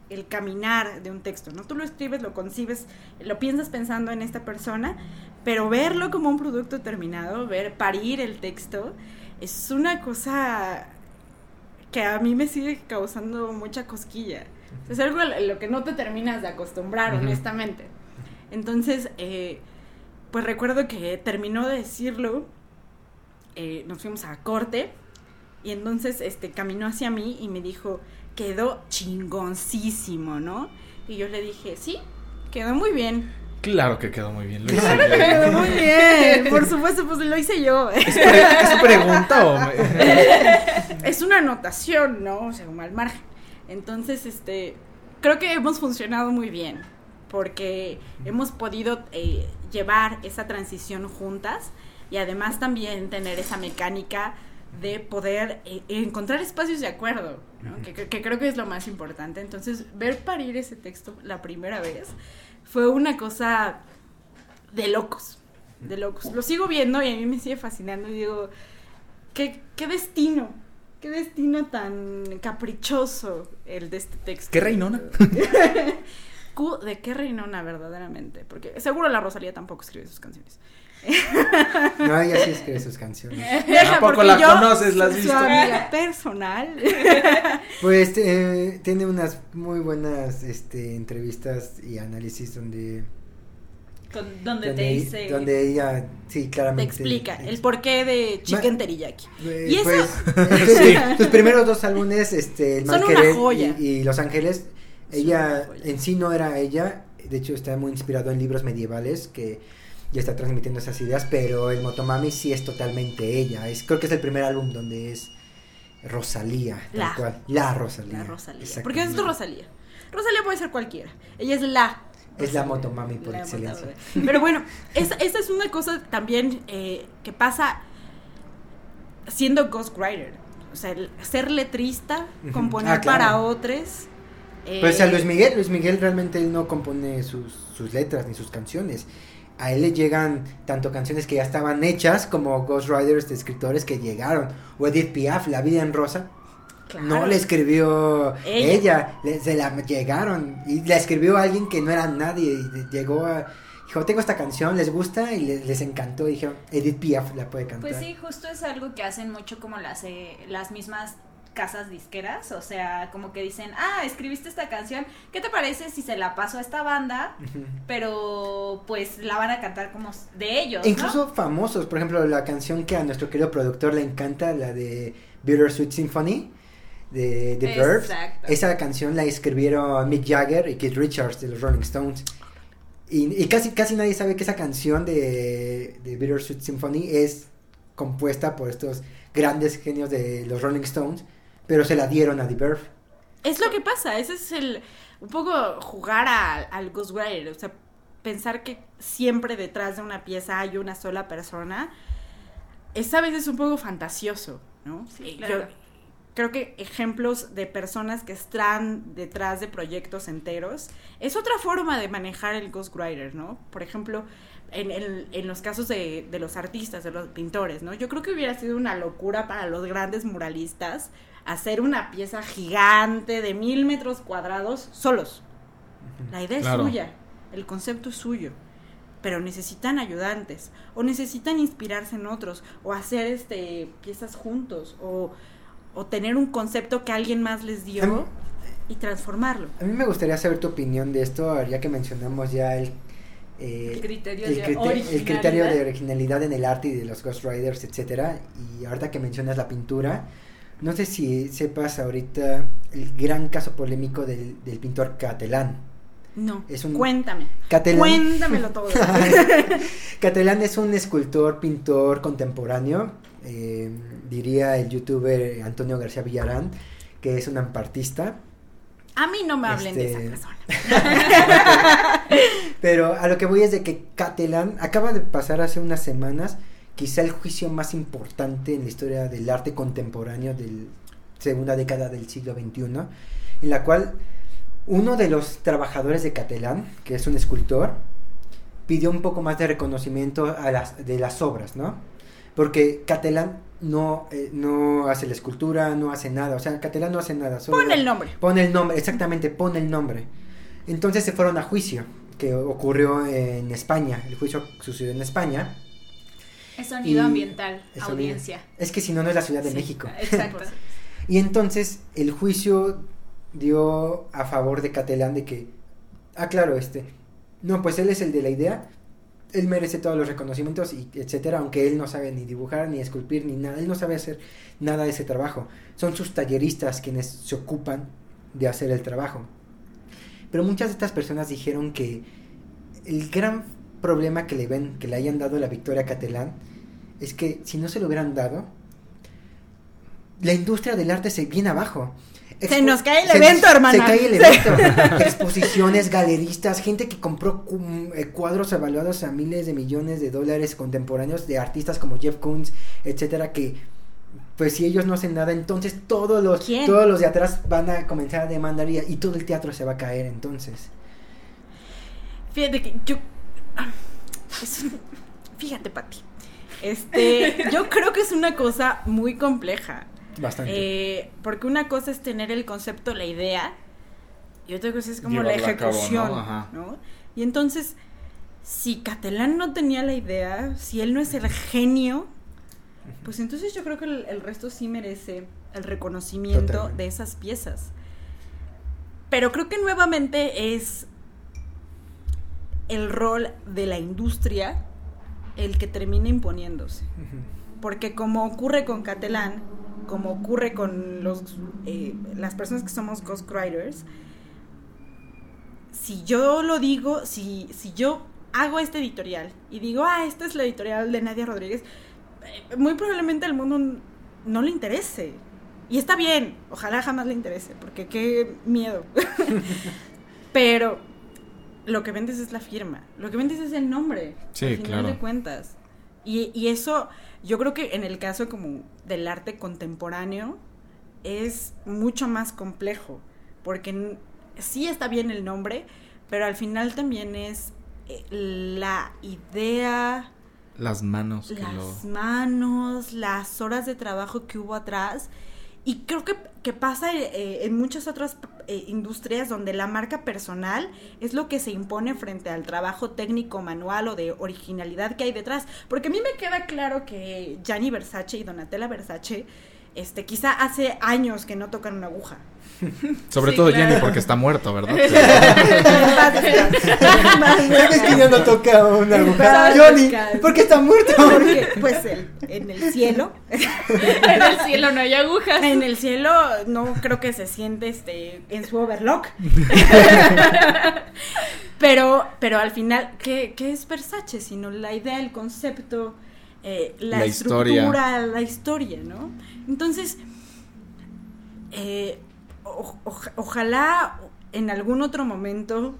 el caminar de un texto, ¿no? Tú lo escribes, lo concibes, lo piensas pensando en esta persona, pero verlo como un producto terminado, ver parir el texto, es una cosa que a mí me sigue causando mucha cosquilla. Es algo a lo que no te terminas de acostumbrar, honestamente. Entonces, eh, pues recuerdo que terminó de decirlo, eh, nos fuimos a corte y entonces este caminó hacia mí y me dijo, quedó chingoncísimo, ¿no? Y yo le dije, sí, quedó muy bien. Claro que quedó muy bien. Lo hice Claro bien. Quedó muy bien, por (laughs) supuesto, pues lo hice yo. ¿Es, pre- ¿Es pregunta o me- (laughs) es una anotación, ¿no? O sea, como al margen. Entonces, este, creo que hemos funcionado muy bien, porque hemos podido eh, llevar esa transición juntas y además también tener esa mecánica de poder eh, encontrar espacios de acuerdo, ¿no? que, que- que creo que es lo más importante. Entonces, ver parir ese texto la primera vez fue una cosa de locos, de locos. Lo sigo viendo y a mí me sigue fascinando y digo, qué, qué destino, qué destino tan caprichoso el de este texto. ¿Qué reinona? (laughs) ¿De qué reinona verdaderamente? Porque seguro la Rosalía tampoco escribe sus canciones. No, ella sí escribe sus canciones. (laughs) ¿A poco la yo conoces? ¿La has visto? Su amiga (laughs) personal. (laughs) Pues eh, tiene unas muy buenas este, entrevistas y análisis donde, Con- donde, te donde, dice. donde ella, sí, Te claramente. explica el porqué de Chicken Teriyaki. Eh, Y eso- pues, Sí. sus primeros dos álbumes, este, El Son una joya. Y, y Los Ángeles, Son ella en sí no era ella, de hecho está muy inspirado en libros medievales que ya está transmitiendo esas ideas, pero el Motomami sí es totalmente ella, es, creo que es el primer álbum donde es Rosalía, tal La. cual, la Rosalía. La Rosalía. exactamente. Porque es Rosalía. Rosalía puede ser cualquiera. Ella es la Es la motomami por La excelencia. motomami. Pero bueno, esa, esa es una cosa también eh, que pasa siendo ghostwriter. O sea, el ser letrista, componer Ah, claro. para otros. eh, Pues a Luis Miguel, Luis Miguel realmente él no compone sus, sus letras ni sus canciones. A él le llegan tanto canciones que ya estaban hechas como Ghost Riders de escritores que llegaron. O Edith Piaf, La vida en rosa. claro. No le escribió Ella. ella, le- se la llegaron. Y la escribió alguien que no era nadie. Y llegó a. Dijo, tengo esta canción, les gusta y le- les encantó. Y dijeron, Edith Piaf la puede cantar. Pues sí, justo es algo que hacen mucho como las, eh, las mismas casas disqueras, o sea, como que dicen, ah, escribiste esta canción, ¿qué te parece si se la paso a esta banda? Pero pues la van a cantar como de ellos, ¿no? incluso famosos, por ejemplo, la canción que a nuestro querido productor le encanta, la de Bittersweet Symphony de The. Exacto. Esa canción la escribieron Mick Jagger y Keith Richards de los Rolling Stones. Y, y casi, casi nadie sabe que esa canción de, de Bittersweet Symphony es compuesta por estos grandes genios de los Rolling Stones, pero se la dieron a The. Es lo que pasa, ese es el un poco jugar a- al ghostwriter, o sea, pensar que siempre detrás de una pieza hay una sola persona, es a veces un poco fantasioso, ¿no? Sí, Eh, claro. yo creo que ejemplos de personas que están detrás de proyectos enteros es otra forma de manejar el ghostwriter, ¿no? Por ejemplo, en, el- en los casos de, de los artistas, de los pintores, ¿no? Yo creo que hubiera sido una locura para los grandes muralistas hacer una pieza gigante de mil metros cuadrados solos. La idea Claro. es suya, el concepto es suyo, pero necesitan ayudantes o necesitan inspirarse en otros o hacer este piezas juntos o, o tener un concepto que alguien más les dio y transformarlo. A mí me gustaría saber tu opinión de esto, ya que mencionamos ya el, eh, El criterio el, de el originalidad. criterio de originalidad en el arte y de los Ghost Riders, etcétera. Y ahorita que mencionas la pintura, no sé si sepas ahorita el gran caso polémico del, del pintor Catalán. No, Es un- cuéntame. Catalán, Cuéntamelo todo. (laughs) Catalán es un escultor, pintor contemporáneo, eh, diría el youtuber Antonio García Villarán, que es un ampartista. A mí no me hablen de Este- esa persona. (laughs) Pero a lo que voy es de que Catalán acaba de pasar hace unas semanas quizá el juicio más importante en la historia del arte contemporáneo de la segunda década del siglo XXI, en la cual uno de los trabajadores de Catalán, que es un escultor, pidió un poco más de reconocimiento a las, de las obras, ¿no? Porque Catalán no, eh, no hace la escultura, no hace nada, o sea, Catalán no hace nada. solo- Pon el nombre. Pone el nombre, exactamente, pone el nombre. Entonces se fueron a juicio, que ocurrió en España. El juicio sucedió en España. Es sonido Y- ambiental, es sonido. audiencia. Es que si no, no es la Ciudad de Sí, México. Exacto. (laughs) Y entonces el juicio dio a favor de Catalán de que, ah, claro, este, no, pues él es el de la idea, él merece todos los reconocimientos y etcétera, aunque él no sabe ni dibujar, ni esculpir, ni nada, él no sabe hacer nada de ese trabajo. Son sus talleristas quienes se ocupan de hacer el trabajo. Pero muchas de estas personas dijeron que el gran problema que le ven, que le hayan dado la victoria a Catalán, es que si no se lo hubieran dado, la industria del arte se viene abajo. Se nos cae el evento, hermana. Se cae el evento. Exposiciones, galeristas, gente que compró eh, cuadros evaluados a miles de millones de dólares contemporáneos de artistas como Jeff Koons, etcétera, que pues si ellos no hacen nada, entonces todos los ¿Quién? todos los de atrás van a comenzar a demandar y, y todo el teatro se va a caer entonces. Fíjate que yo. ah, es fíjate, Pati. Este, yo creo que es una cosa muy compleja. Bastante. Eh, porque una cosa es tener el concepto, la idea, y otra cosa es como la ejecución. Ajá. ¿no? Y entonces, si Catalán no tenía la idea, si él no es el genio, pues entonces yo creo que el, el resto sí merece el reconocimiento Totalmente. de esas piezas. Pero creo que nuevamente es el rol de la industria el que termina imponiéndose. Porque como ocurre con Catalán, como ocurre con los, eh, las personas que somos ghostwriters, si yo lo digo, si, si yo hago este editorial y digo, ah, esta es la editorial de Nadia Rodríguez, eh, muy probablemente al mundo no le interese. Y está bien, ojalá jamás le interese, porque qué miedo. (laughs) Pero lo que vendes es la firma, lo que vendes es el nombre, Sí, al final claro. de cuentas. Y, y eso, yo creo que en el caso como del arte contemporáneo, es mucho más complejo, porque sí está bien el nombre, pero al final también es eh, la idea, Las manos que las lo... manos, las horas de trabajo que hubo atrás. Y creo que, que pasa eh, en muchas otras eh, industrias donde la marca personal es lo que se impone frente al trabajo técnico manual o de originalidad que hay detrás. Porque a mí me queda claro que Gianni Versace y Donatella Versace, este, quizá hace años que no tocan una aguja. (laughs) Sobre Sí, todo claro. Jenny porque está muerto, ¿verdad? Es que ya no toca una aguja. Johnny. ¿por qué está muerto? Porque, pues, el- en el cielo, (laughs) En el cielo no hay agujas. en el cielo no creo que se siente este en su overlock. (laughs) pero, pero al final, ¿qué, qué es Versace? Sino la idea, el concepto, eh, la, La historia. estructura, la historia, ¿no? Entonces, eh, o- ojalá en algún otro momento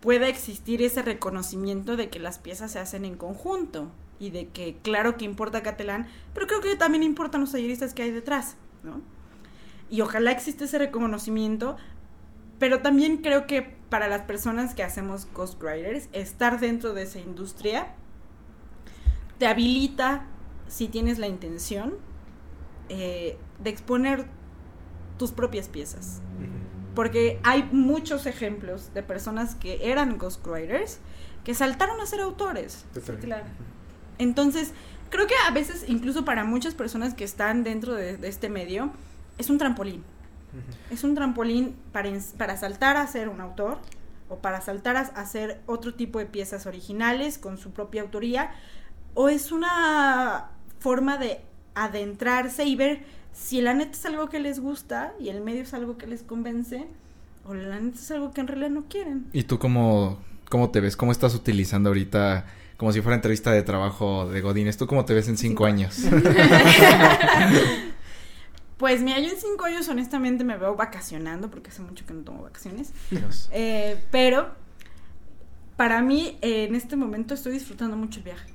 pueda existir ese reconocimiento de que las piezas se hacen en conjunto y de que claro que importa Catalán, pero creo que también importan los talleristas que hay detrás, ¿no? Y ojalá existe ese reconocimiento, pero también creo que para las personas que hacemos ghostwriters, estar dentro de esa industria te habilita, si tienes la intención, eh, de exponer tus propias piezas. Porque hay muchos ejemplos de personas que eran ghostwriters que saltaron a ser autores. Claro. Entonces, creo que a veces, incluso para muchas personas que están dentro de, de este medio, es un trampolín. Es un trampolín para, para saltar a ser un autor o para saltar a hacer otro tipo de piezas originales con su propia autoría. O es una forma de adentrarse y ver si la neta es algo que les gusta y el medio es algo que les convence o la neta es algo que en realidad no quieren. ¿Y tú cómo, cómo te ves? ¿Cómo estás utilizando ahorita, como si fuera entrevista de trabajo de Godines? ¿Tú cómo te ves en cinco Cinco años? (laughs) Pues mira, yo en cinco años honestamente me veo vacacionando porque hace mucho que no tomo vacaciones. Eh, pero para mí eh, en este momento estoy disfrutando mucho el viaje.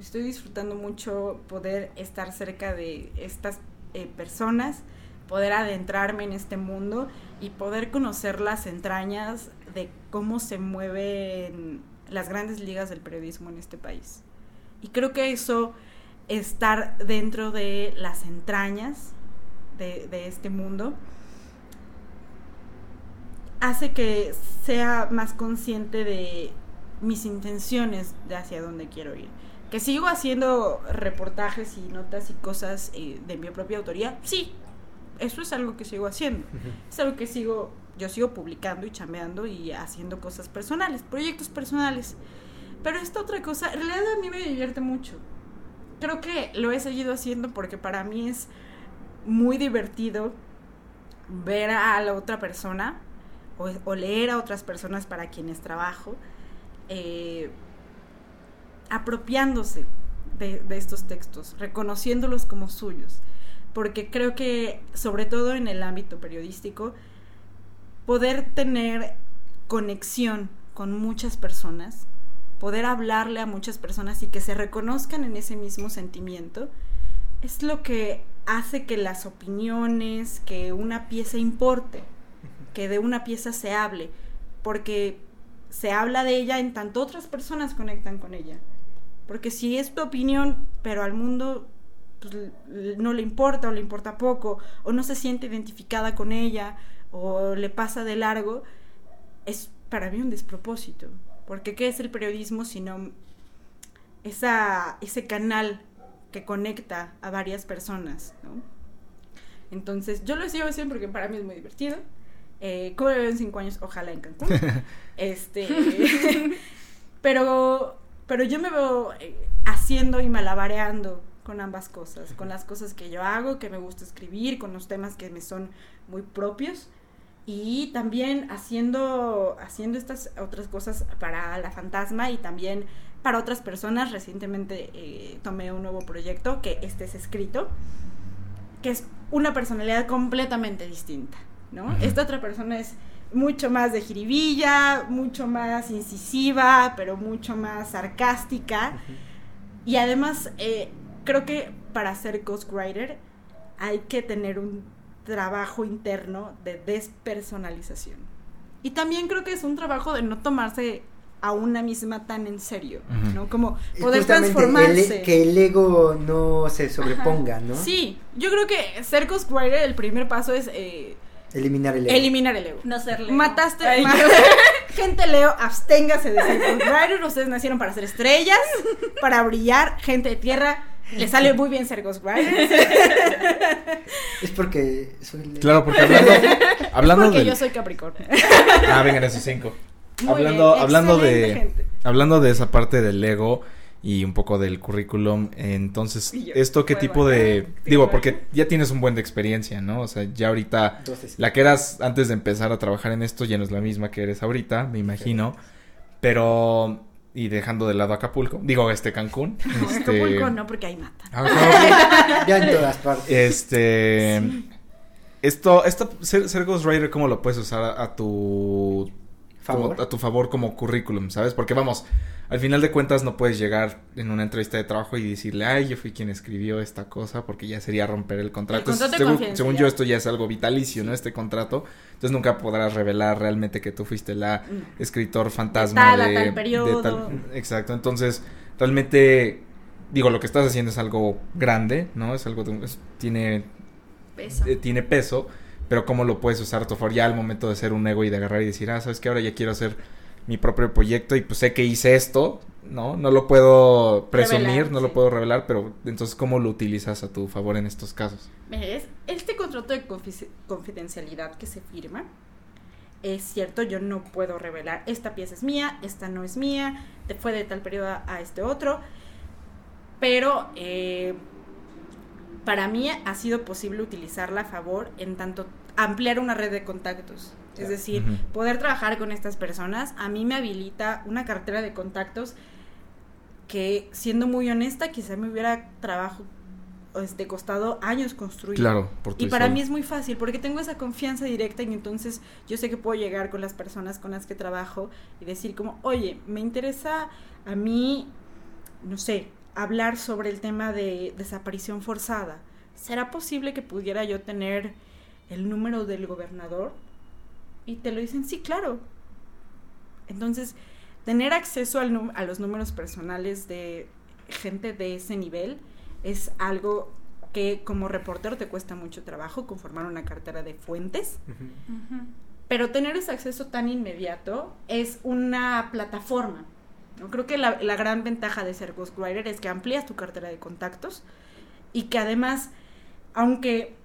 Estoy disfrutando mucho poder estar cerca de estas eh, personas, poder adentrarme en este mundo y poder conocer las entrañas de cómo se mueven las grandes ligas del periodismo en este país. Y creo que eso, estar dentro de las entrañas de, de este mundo, hace que sea más consciente de mis intenciones de hacia dónde quiero ir. Que sigo haciendo reportajes y notas y cosas eh, de mi propia autoría, sí, eso es algo que sigo haciendo. Es algo que sigo, yo sigo publicando y chambeando y haciendo cosas personales, proyectos personales. Pero esta otra cosa, en realidad a mí me divierte mucho. Creo que lo he seguido haciendo porque para mí es muy divertido ver a la otra persona o, o leer a otras personas para quienes trabajo, eh, apropiándose de, de estos textos, reconociéndolos como suyos. Porque creo que, sobre todo en el ámbito periodístico, poder tener conexión con muchas personas, poder hablarle a muchas personas y que se reconozcan en ese mismo sentimiento, es lo que hace que las opiniones, que una pieza importe, que de una pieza se hable, porque se habla de ella en tanto otras personas conectan con ella. Porque si es tu opinión, pero al mundo pues, no le importa o le importa poco, o no se siente identificada con ella, o le pasa de largo, es para mí un despropósito. Porque ¿qué es el periodismo sino esa, ese canal que conecta a varias personas? ¿no? Entonces, yo lo sigo haciendo porque para mí es muy divertido. Eh, ¿Cómo me veo en cinco años? Ojalá en Cancún. (laughs) este, (laughs) pero, pero yo me veo eh, haciendo y malabareando con ambas cosas, con las cosas que yo hago, que me gusta escribir, con los temas que me son muy propios y también haciendo, haciendo estas otras cosas para la fantasma y también para otras personas. Recientemente eh, tomé un nuevo proyecto que este es escrito, que es una personalidad completamente distinta, ¿no? Esta otra persona es mucho más de jiribilla, mucho más incisiva, pero mucho más sarcástica. Y además, eh, creo que para ser ghostwriter hay que tener un trabajo interno de despersonalización. Y también creo que es un trabajo de no tomarse a una misma tan en serio. ¿no? Como poder Justamente el- transformarse. que el ego no se sobreponga, ¿no? Sí, yo creo que ser ghostwriter, el primer paso es eh, Eliminar el ego. eliminar el ego. No ser Leo. Mataste. Ay, ma- (laughs) gente Leo, absténgase de ser ghostwriter. Ustedes nacieron para ser estrellas, para brillar. Gente de tierra, le sale muy bien ser ghostwriter. (laughs) Es porque soy el- Claro, porque hablando, (laughs) hablando Porque del- yo soy Capricornio. Ah, vengan esos cinco. Muy hablando, bien, hablando de, gente. hablando de esa parte del Lego y un poco del currículum, entonces, yo, ¿esto qué tipo de, digo, porque ya tienes un buen de experiencia, ¿no? O sea, ya ahorita, Entonces, la que eras antes de empezar a trabajar en esto ya no es la misma que eres ahorita, me imagino, pero, y dejando de lado Acapulco, digo, este Cancún, (laughs) este... Acapulco no, porque ahí matan. Ah, (laughs) ya en todas partes. Este. Esto, esto, ser, ser Ghostwriter, ¿cómo lo puedes usar a, a tu Favor. como- a tu favor como currículum, ¿sabes? Porque vamos, al final de cuentas no puedes llegar en una entrevista de trabajo y decirle, ay, yo fui quien escribió esta cosa, porque ya sería romper el contrato. El contrato de según, yo, esto ya es algo vitalicio, ¿no? Este contrato. Entonces nunca podrás revelar realmente que tú fuiste la No. escritor fantasma tal a de, tal de periodo. tal- Exacto. Entonces, realmente, digo, lo que estás haciendo es algo grande, ¿no? Es algo, de- es- tiene Peso. eh, tiene peso, pero cómo lo puedes usar a tu favor ya al momento de ser un ego y de agarrar y decir, ah, sabes que ahora ya quiero hacer mi propio proyecto y pues sé que hice esto, ¿no? No lo puedo presumir, Revelar, no lo puedo revelar, pero entonces cómo lo utilizas a tu favor en estos casos. ¿Ves? Este contrato de confi- confidencialidad que se firma, es cierto, yo no puedo revelar, esta pieza es mía, esta no es mía, te fue de tal periodo a, a este otro, pero eh, para mí ha sido posible utilizarla a favor en tanto ampliar una red de contactos. Es decir, poder trabajar con estas personas a mí me habilita una cartera de contactos que, siendo muy honesta, quizá me hubiera trabajo este, costado años construir. Claro, por tu Y para mí es muy fácil porque tengo esa confianza directa y entonces yo sé que puedo llegar con las personas con las que trabajo y decir como, oye, me interesa a mí, no sé, hablar sobre el tema de desaparición forzada. ¿Será posible que pudiera yo tener el número del gobernador? Y te lo dicen, sí, claro. Entonces, tener acceso al a los números personales de gente de ese nivel es algo que como reportero te cuesta mucho trabajo conformar una cartera de fuentes, pero tener ese acceso tan inmediato es una plataforma. ¿no? Creo que la, la gran ventaja de ser Ghostwriter es que amplías tu cartera de contactos y que además, aunque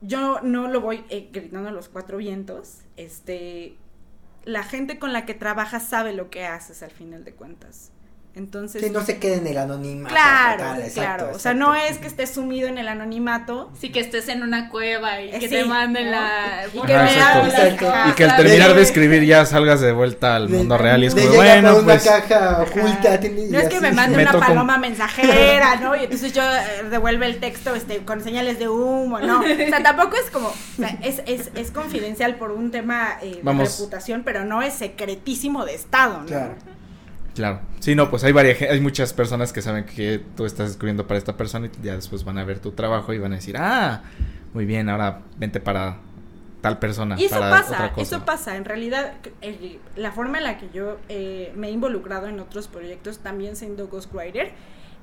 yo no lo voy eh, gritando a los cuatro vientos, este, la gente con la que trabajas sabe lo que haces al final de cuentas. Entonces, Que no se quede en el anonimato. Claro, total, exacto, claro. O sea, no es que estés sumido en el anonimato. Sí, que estés en una cueva y Eh, que sí, te manden ¿no? la... Y que Ajá, me exacto. hablas, Exacto. ajá. Y que al terminar de- de escribir ya salgas de vuelta al mundo real y es como, llega bueno, una pues... caja oculta. tiene- No es que así. me mande Me una paloma mensajera, ¿no? Y entonces yo eh, devuelve el texto este, con señales de humo, ¿no? O sea, tampoco es como, o sea, es, es, es confidencial por un tema eh, de reputación, pero no es secretísimo de Estado, ¿no? Claro. Claro. Sí, no, pues hay varias, hay muchas personas que saben que tú estás escribiendo para esta persona y ya después van a ver tu trabajo y van a decir, ah, muy bien, ahora vente para tal persona. Y eso para pasa, otra cosa". eso pasa. En realidad, el- la forma en la que yo eh, me he involucrado en otros proyectos, también siendo ghostwriter,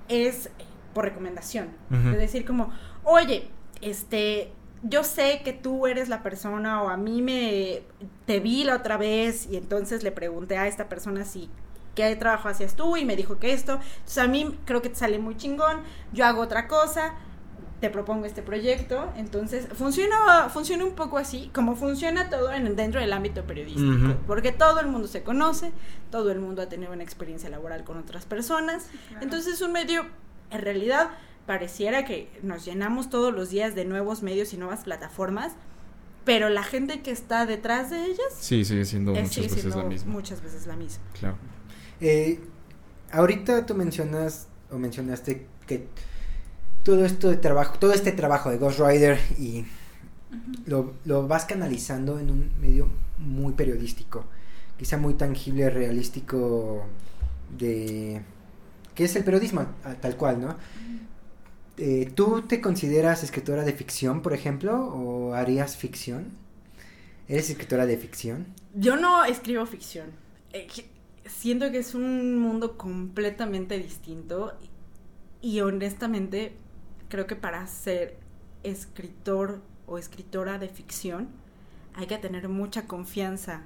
es por recomendación. Ujú. Es decir, como, oye, este, yo sé que tú eres la persona o a mí me, te vi la otra vez y entonces le pregunté a esta persona si qué trabajo hacías tú y me dijo que esto. Entonces a mí creo que te sale muy chingón, yo hago otra cosa, te propongo este proyecto. Entonces funciona, funciona un poco así, como funciona todo en, dentro del ámbito periodístico. Ujú. Porque todo el mundo se conoce, todo el mundo ha tenido una experiencia laboral con otras personas. Claro. Entonces es un medio, en realidad, pareciera que nos llenamos todos los días de nuevos medios y nuevas plataformas, pero la gente que está detrás de ellas Sí, sigue siendo muchas sigue veces siendo la misma. muchas veces la misma. Claro. Eh, ahorita tú mencionas o mencionaste que todo esto de trabajo, todo este trabajo de Ghost Rider y lo, lo vas canalizando en un medio muy periodístico, quizá muy tangible, realístico de... que es el periodismo a- tal cual, ¿no? Eh, ¿Tú te consideras escritora de ficción, por ejemplo, o harías ficción? ¿Eres escritora de ficción? Yo no escribo ficción. Eh, siento que es un mundo completamente distinto y, honestamente creo que para ser escritor o escritora de ficción hay que tener mucha confianza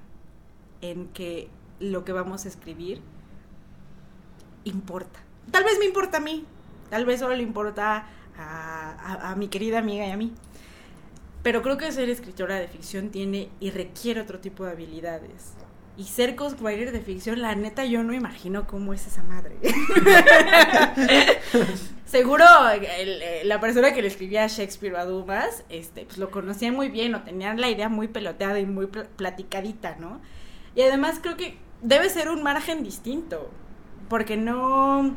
en que lo que vamos a escribir importa. Tal vez me importa a mí, tal vez solo le importa a- a mi querida amiga y a mí. Pero creo que ser escritora de ficción tiene y requiere otro tipo de habilidades. Y ser ghostwriter de ficción, la neta, yo no imagino cómo es esa madre. (laughs) Seguro el- eh, la persona que le escribía a Shakespeare o a Dumas, este, pues lo conocía muy bien o tenían la idea muy peloteada y muy pl- platicadita, ¿no? Y además creo que debe ser un margen distinto, porque no,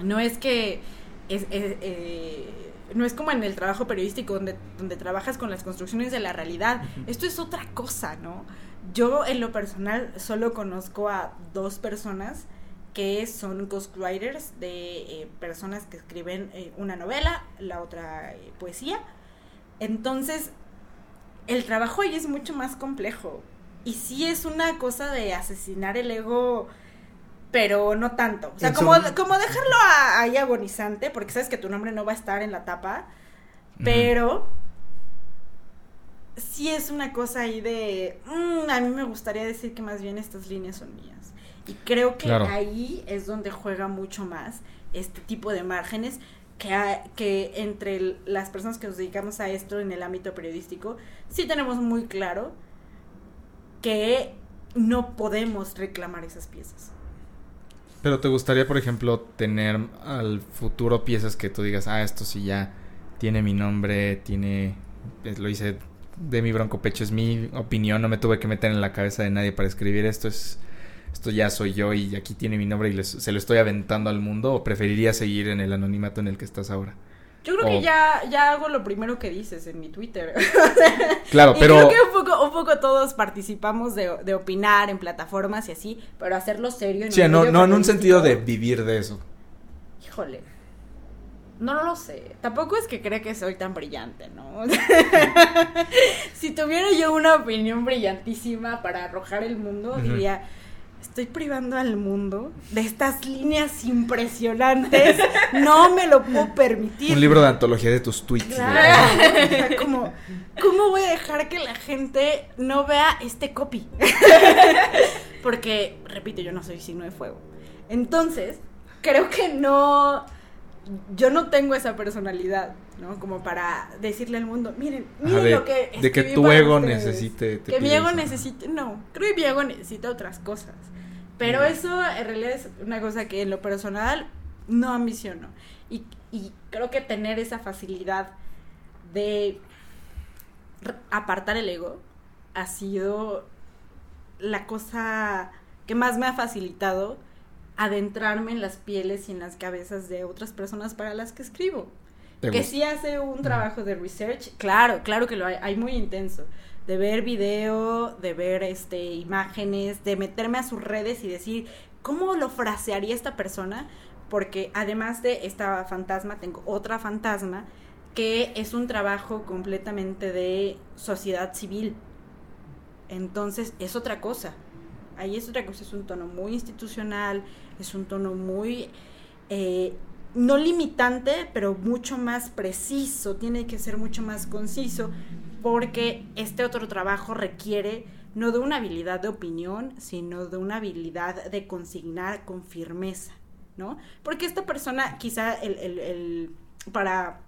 no es que es, es, eh, no es como en el trabajo periodístico donde, donde trabajas con las construcciones de la realidad. Esto es otra cosa, ¿no? Yo en lo personal solo conozco a dos personas que son ghostwriters de eh, personas que escriben eh, una novela, la otra eh, poesía. Entonces, el trabajo ahí es mucho más complejo. Y sí es una cosa de asesinar el ego, pero no tanto. O sea, como, como dejarlo a- ahí agonizante, porque sabes que tu nombre no va a estar en la tapa, pero sí es una cosa ahí de, "Mm, a mí me gustaría decir que más bien estas líneas son mías. Y creo que Claro. ahí es donde juega mucho más este tipo de márgenes que, que entre el- las personas que nos dedicamos a esto en el ámbito periodístico, sí tenemos muy claro que no podemos reclamar esas piezas. Pero te gustaría, por ejemplo, tener al futuro piezas que tú digas, ah, esto sí ya tiene mi nombre, tiene, eh, lo hice de mi bronco pecho, es mi opinión, no me tuve que meter en la cabeza de nadie para escribir esto, es, esto ya soy yo y aquí tiene mi nombre y les- se lo estoy aventando al mundo, o preferiría seguir en el anonimato en el que estás ahora. Yo creo que ya, ya hago lo primero que dices en mi Twitter. (laughs) Claro, Y pero... creo que un poco, un poco todos participamos de, de opinar en plataformas y así, pero hacerlo serio. En Sí, un no, no en un sentido de periodístico, vivir de eso. Híjole. No, no lo sé. Tampoco es que crea que soy tan brillante, ¿no? (laughs) si tuviera yo una opinión brillantísima para arrojar el mundo, diría, estoy privando al mundo de estas líneas impresionantes. No me lo puedo permitir. Un libro de antología de tus tweets. o sea, como, ¿cómo voy a dejar que la gente no vea este copy? (laughs) Porque, repito, yo no soy signo de fuego. Entonces, creo que no, yo no tengo esa personalidad, ¿no? Como para decirle al mundo, miren, miren Ajá, de, lo que... de que tu ego ustedes". necesite... te Que mi ego eso. necesite, no, creo que mi ego necesita otras cosas. Pero eso en realidad es una cosa que en lo personal no ambiciono. Y, y creo que tener esa facilidad de apartar el ego ha sido la cosa que más me ha facilitado adentrarme en las pieles y en las cabezas de otras personas para las que escribo que gusta. sí hace un trabajo de research, claro, claro que lo hay, hay muy intenso, de ver video, de ver este imágenes, de meterme a sus redes y decir cómo lo frasearía esta persona, porque además de esta fantasma tengo otra fantasma que es un trabajo completamente de sociedad civil. Entonces es otra cosa. Ahí es otra cosa, es un tono muy institucional, es un tono muy eh, no limitante, pero mucho más preciso, tiene que ser mucho más conciso, porque este otro trabajo requiere no de una habilidad de opinión, sino de una habilidad de consignar con firmeza, ¿no? Porque esta persona quizá el, para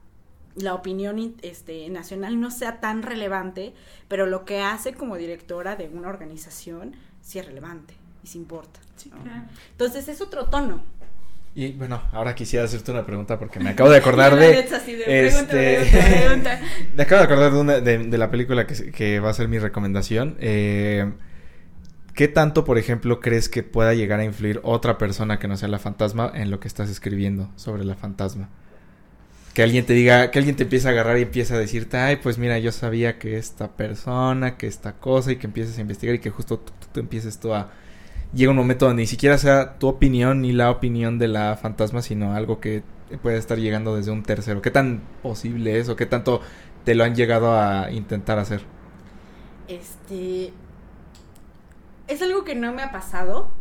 la opinión in- este, nacional no sea tan relevante, pero lo que hace como directora de una organización sí es relevante y sí importa. ¿no? Entonces es otro tono. Y bueno, ahora quisiera hacerte una pregunta porque me acabo de acordar (laughs) de. este, (laughs) pregunta, me acabo de acordar de, una, de, de la película que va a ser mi recomendación. Eh, ¿Qué tanto, por ejemplo, crees que pueda llegar a influir otra persona que no sea la fantasma en lo que estás escribiendo sobre la fantasma? Que alguien te diga, que alguien te empiece a agarrar y empiece a decirte, ay, pues mira, yo sabía que esta persona, que esta cosa, y que empieces a investigar y que justo tú, tú empieces tú a... Llega un momento donde ni siquiera sea tu opinión ni la opinión de la fantasma, sino algo que puede estar llegando desde un tercero. ¿Qué tan posible es o qué tanto te lo han llegado a intentar hacer? Este. Es algo que no me ha pasado.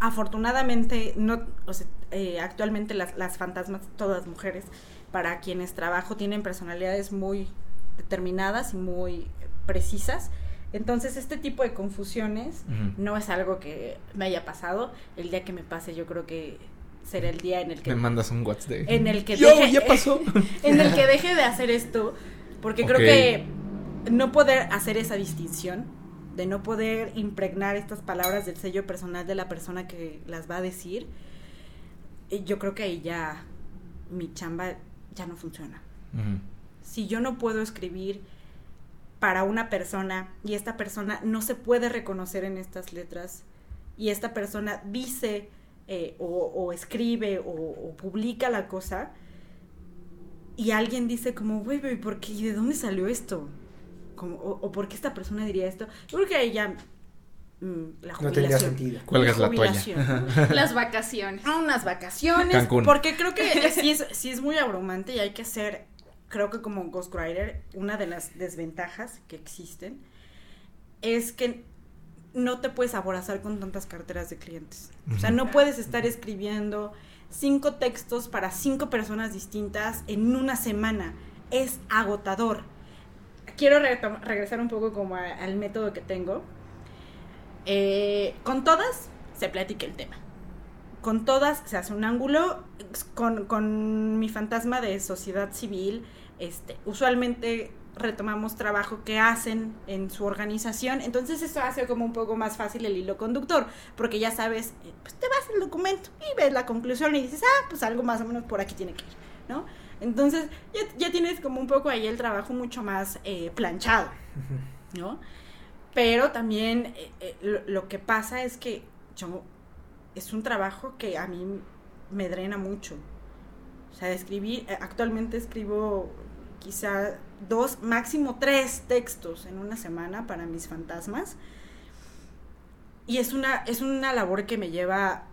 Afortunadamente, no, o sea, eh, actualmente las, las fantasmas, todas mujeres, para quienes trabajo, tienen personalidades muy determinadas y muy precisas. Entonces, este tipo de confusiones no es algo que me haya pasado. El día que me pase, yo creo que será el día en el que Me mandas un WhatsApp de... en el que Yo, deje- ya pasó. (laughs) en el que deje de hacer esto, porque creo que no poder hacer esa distinción, de no poder impregnar estas palabras del sello personal de la persona que las va a decir, yo creo que ahí ya mi chamba ya no funciona. Si yo no puedo escribir para una persona y esta persona no se puede reconocer en estas letras y esta persona dice eh, o, o escribe o, o publica la cosa y alguien dice como, güey, güey, ¿por qué? ¿Y de dónde salió esto? Como, o, o por qué esta persona diría esto? Yo creo que ahí ya mm, la No tendría jubilación. sentido. Cuelgas la toalla. jubilación. Las vacaciones. a unas vacaciones. Cancún. Porque creo que sí es, sí es muy abrumante y hay que hacer, creo que como Ghostwriter, una de las desventajas que existen es que no te puedes aborazar con tantas carteras de clientes. O sea, no puedes estar escribiendo cinco textos para cinco personas distintas en una semana. Es agotador. Quiero regresar un poco como a- al método que tengo. Eh, con todas se platica el tema. Con todas se hace un ángulo. Con, con mi fantasma de sociedad civil, este, usualmente retomamos trabajo que hacen en su organización. Entonces eso hace como un poco más fácil el hilo conductor. Porque ya sabes, eh, pues te vas al documento y ves la conclusión y dices, ah, pues algo más o menos por aquí tiene que ir, ¿no? Entonces ya, ya tienes como un poco ahí el trabajo mucho más eh, planchado. ¿no? Pero también eh, eh, lo, que pasa es que yo es un trabajo que a mí me drena mucho. O sea, escribir, eh, actualmente escribo quizá dos, máximo tres textos en una semana para mis fantasmas. Y es una, es una labor que me lleva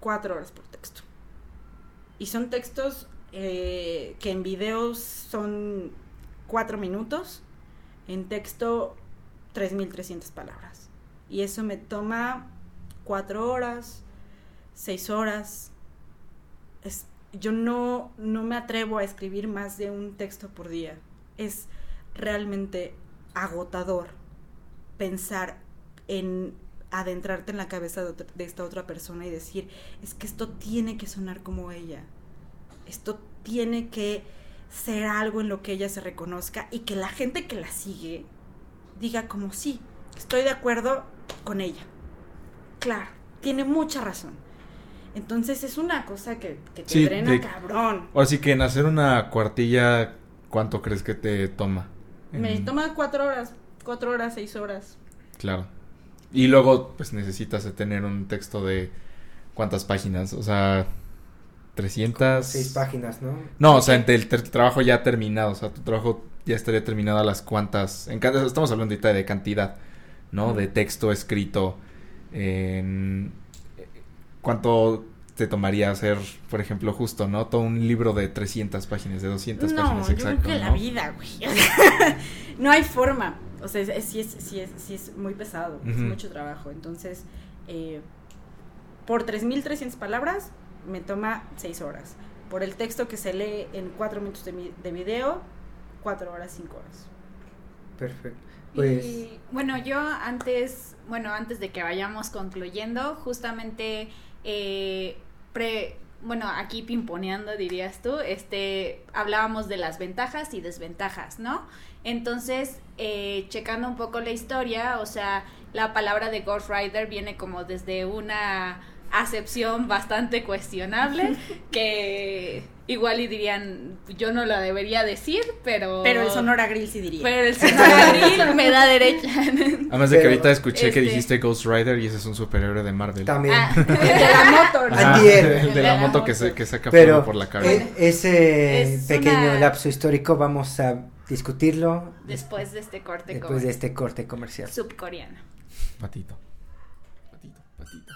cuatro horas por texto. Y son textos que en videos son cuatro minutos, en texto 3.300 palabras. Y eso me toma cuatro horas, seis horas. Es, yo no, no me atrevo a escribir más de un texto por día. Es realmente agotador pensar en adentrarte en la cabeza de, de esta otra persona y decir, es que esto tiene que sonar como ella. Esto tiene que ser algo en lo que ella se reconozca y que la gente que la sigue diga como sí, estoy de acuerdo con ella. Claro, tiene mucha razón. Entonces es una cosa que, que te Sí, drena de- cabrón. Ahora sí que en hacer una cuartilla, ¿cuánto crees que te toma? Me En- toma cuatro horas, cuatro horas, seis horas. Claro. Y luego, pues necesitas tener un texto de cuántas páginas, o sea, 300. Seis páginas, ¿no? No, o sea, entre el trabajo ya terminado, o sea, tu trabajo ya estaría terminado a las cuantas. En, estamos hablando ahorita de cantidad, ¿no? De texto escrito. En, ¿Cuánto te tomaría hacer, por ejemplo, justo, ¿no? Todo un libro de 300 páginas, de 200 No, páginas, yo exacto. creo que la ¿no? vida, güey. (laughs) no hay forma. O sea, es- sí es, sí es, sí es muy pesado, es mucho trabajo. Entonces, eh, por 3.300 palabras, me toma 6 horas. Por el texto que se lee en 4 minutos de, mi- de video, 4 horas, 5 horas. Perfecto. Pues Y bueno, yo antes, bueno, antes de que vayamos concluyendo, justamente, eh, pre, bueno, aquí pimponeando dirías tú, este, hablábamos de las ventajas y desventajas, ¿no? Entonces, eh, checando un poco la historia, o sea, la palabra de Ghost Rider viene como desde una acepción bastante cuestionable (laughs) que igual y dirían yo no la debería decir pero pero el Sonora Grill sí diría. Pero el Sonora (laughs) Grill me da derecha. Además de que ahorita escuché que este- dijiste Ghost Rider y ese es un superhéroe de Marvel. También. Ah, (laughs) el de la moto ¿no? El de la moto que, se, que saca Pero por la cabeza eh, ese Es pequeño una- lapso histórico vamos a discutirlo después de este corte después de este corte comercial. subcoreano. Patito. Patito patito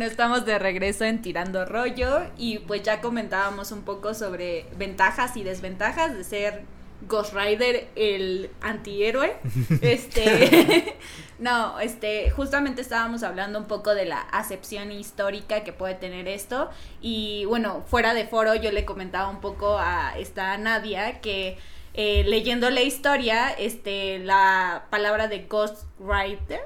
Bueno, estamos de regreso en Tirando Rollo y pues ya comentábamos un poco sobre ventajas y desventajas de ser Ghost Rider el antihéroe. (laughs) Este, (laughs) no, este, justamente estábamos hablando un poco de la acepción histórica que puede tener esto y bueno, fuera de foro yo le comentaba un poco a esta Nadia que eh, leyendo la historia, este, la palabra de Ghost Rider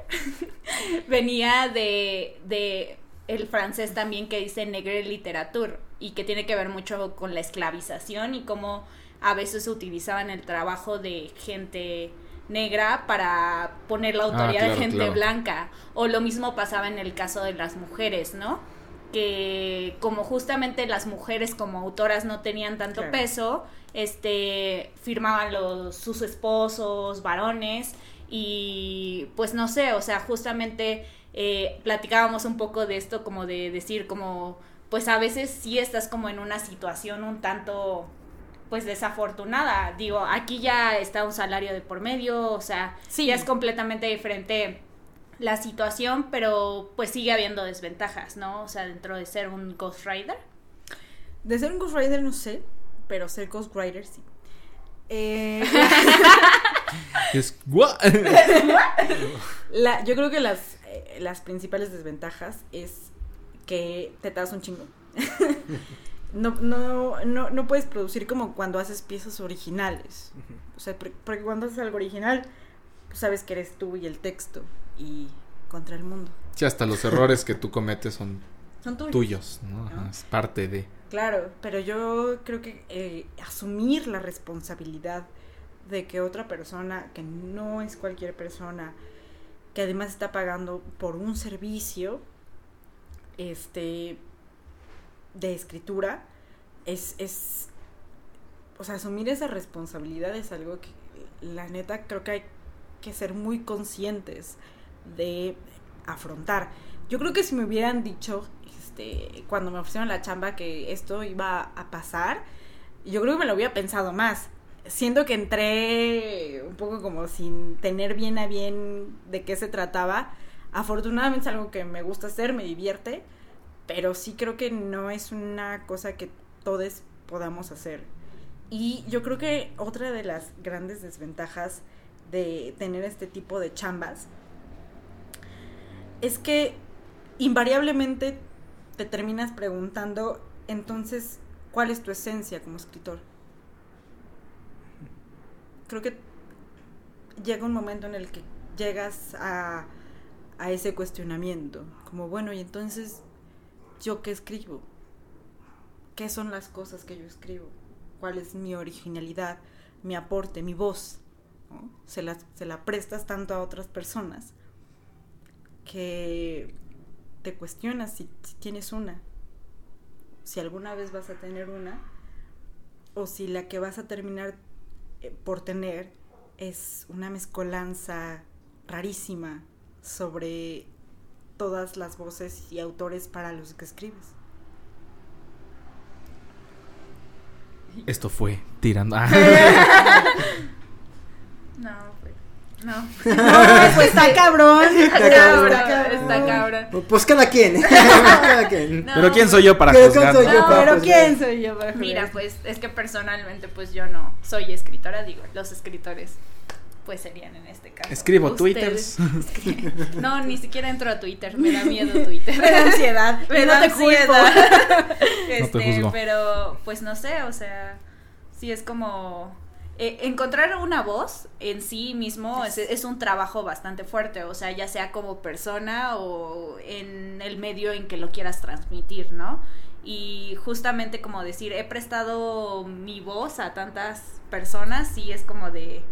(laughs) venía de, de el francés también que dice negre literature y que tiene que ver mucho con la esclavización y cómo a veces utilizaban el trabajo de gente negra para poner la autoridad claro, de gente claro. blanca o lo mismo pasaba en el caso de las mujeres, ¿no? Que como justamente las mujeres como autoras no tenían tanto Claro. peso, este firmaban los sus esposos, varones y pues no sé, o sea, justamente eh, platicábamos un poco de esto como de decir como pues a veces sí estás como en una situación un tanto pues desafortunada. Digo, aquí ya está un salario de por medio, o sea, Sí. ya es completamente diferente la situación, pero pues sigue habiendo desventajas, ¿no? O sea, dentro de ser un Ghost Rider. de ser un Ghost Rider no sé pero ser Ghost Rider sí Eh, (laughs) es gua- (laughs) La- yo creo que las, eh, las principales desventajas es que te das un chingo. (laughs) no, no, no, no puedes producir como cuando haces piezas originales. O sea, por- porque cuando haces algo original, pues sabes que eres tú y el texto y contra el mundo. Sí, hasta los errores que tú cometes son Son tuyos. tuyos, ¿no? Ajá, Ajá. es parte de... Claro, pero yo creo que eh, asumir la responsabilidad de que otra persona, que no es cualquier persona, que además está pagando por un servicio, este, de escritura, es, es, o sea, asumir esa responsabilidad es algo que, la neta, creo que hay que ser muy conscientes de afrontar. Yo creo que si me hubieran dicho, este, cuando me ofrecieron la chamba que esto iba a pasar, yo creo que me lo hubiera pensado más. Siento que entré un poco como sin tener bien a bien de qué se trataba. Afortunadamente es algo que me gusta hacer, me divierte, pero sí creo que no es una cosa que todos podamos hacer. Y yo creo que otra de las grandes desventajas de tener este tipo de chambas es que invariablemente te terminas preguntando, entonces, ¿cuál es tu esencia como escritor? Creo que llega un momento en el que llegas a, a ese cuestionamiento, como, bueno, y entonces, ¿yo qué escribo? ¿Qué son las cosas que yo escribo? ¿Cuál es mi originalidad, mi aporte, mi voz? Se, la, se la prestas tanto a otras personas que te cuestionas si, si tienes una, si alguna vez vas a tener una, o si la que vas a terminar por tener es una mezcolanza rarísima sobre todas las voces y autores para los que escribes. Esto fue tirando... (laughs) Ah. (laughs) No, pues. No. (laughs) No, pues está cabrón. Está cabrón. cabrón, está cabrón. Pues cada quien. (laughs) (laughs) cada quien. No. Pero ¿quién soy yo para Pero juzgar? ¿quién soy yo No, para Pero juzgar? ¿quién soy yo para Mira, pues es que personalmente pues yo no soy escritora, digo, los escritores pues serían en este caso. Escribo Ustedes. No, ni siquiera entro a Twitter, me da miedo Twitter. Me da ansiedad. Me da no te culpo. ansiedad. No te Este, juzgo. pero pues no sé, o sea, sí es como eh, encontrar una voz en sí mismo es, es un trabajo bastante fuerte, o sea, ya sea como persona o en el medio en que lo quieras transmitir, ¿no? Y justamente como decir, he prestado mi voz a tantas personas y es como de...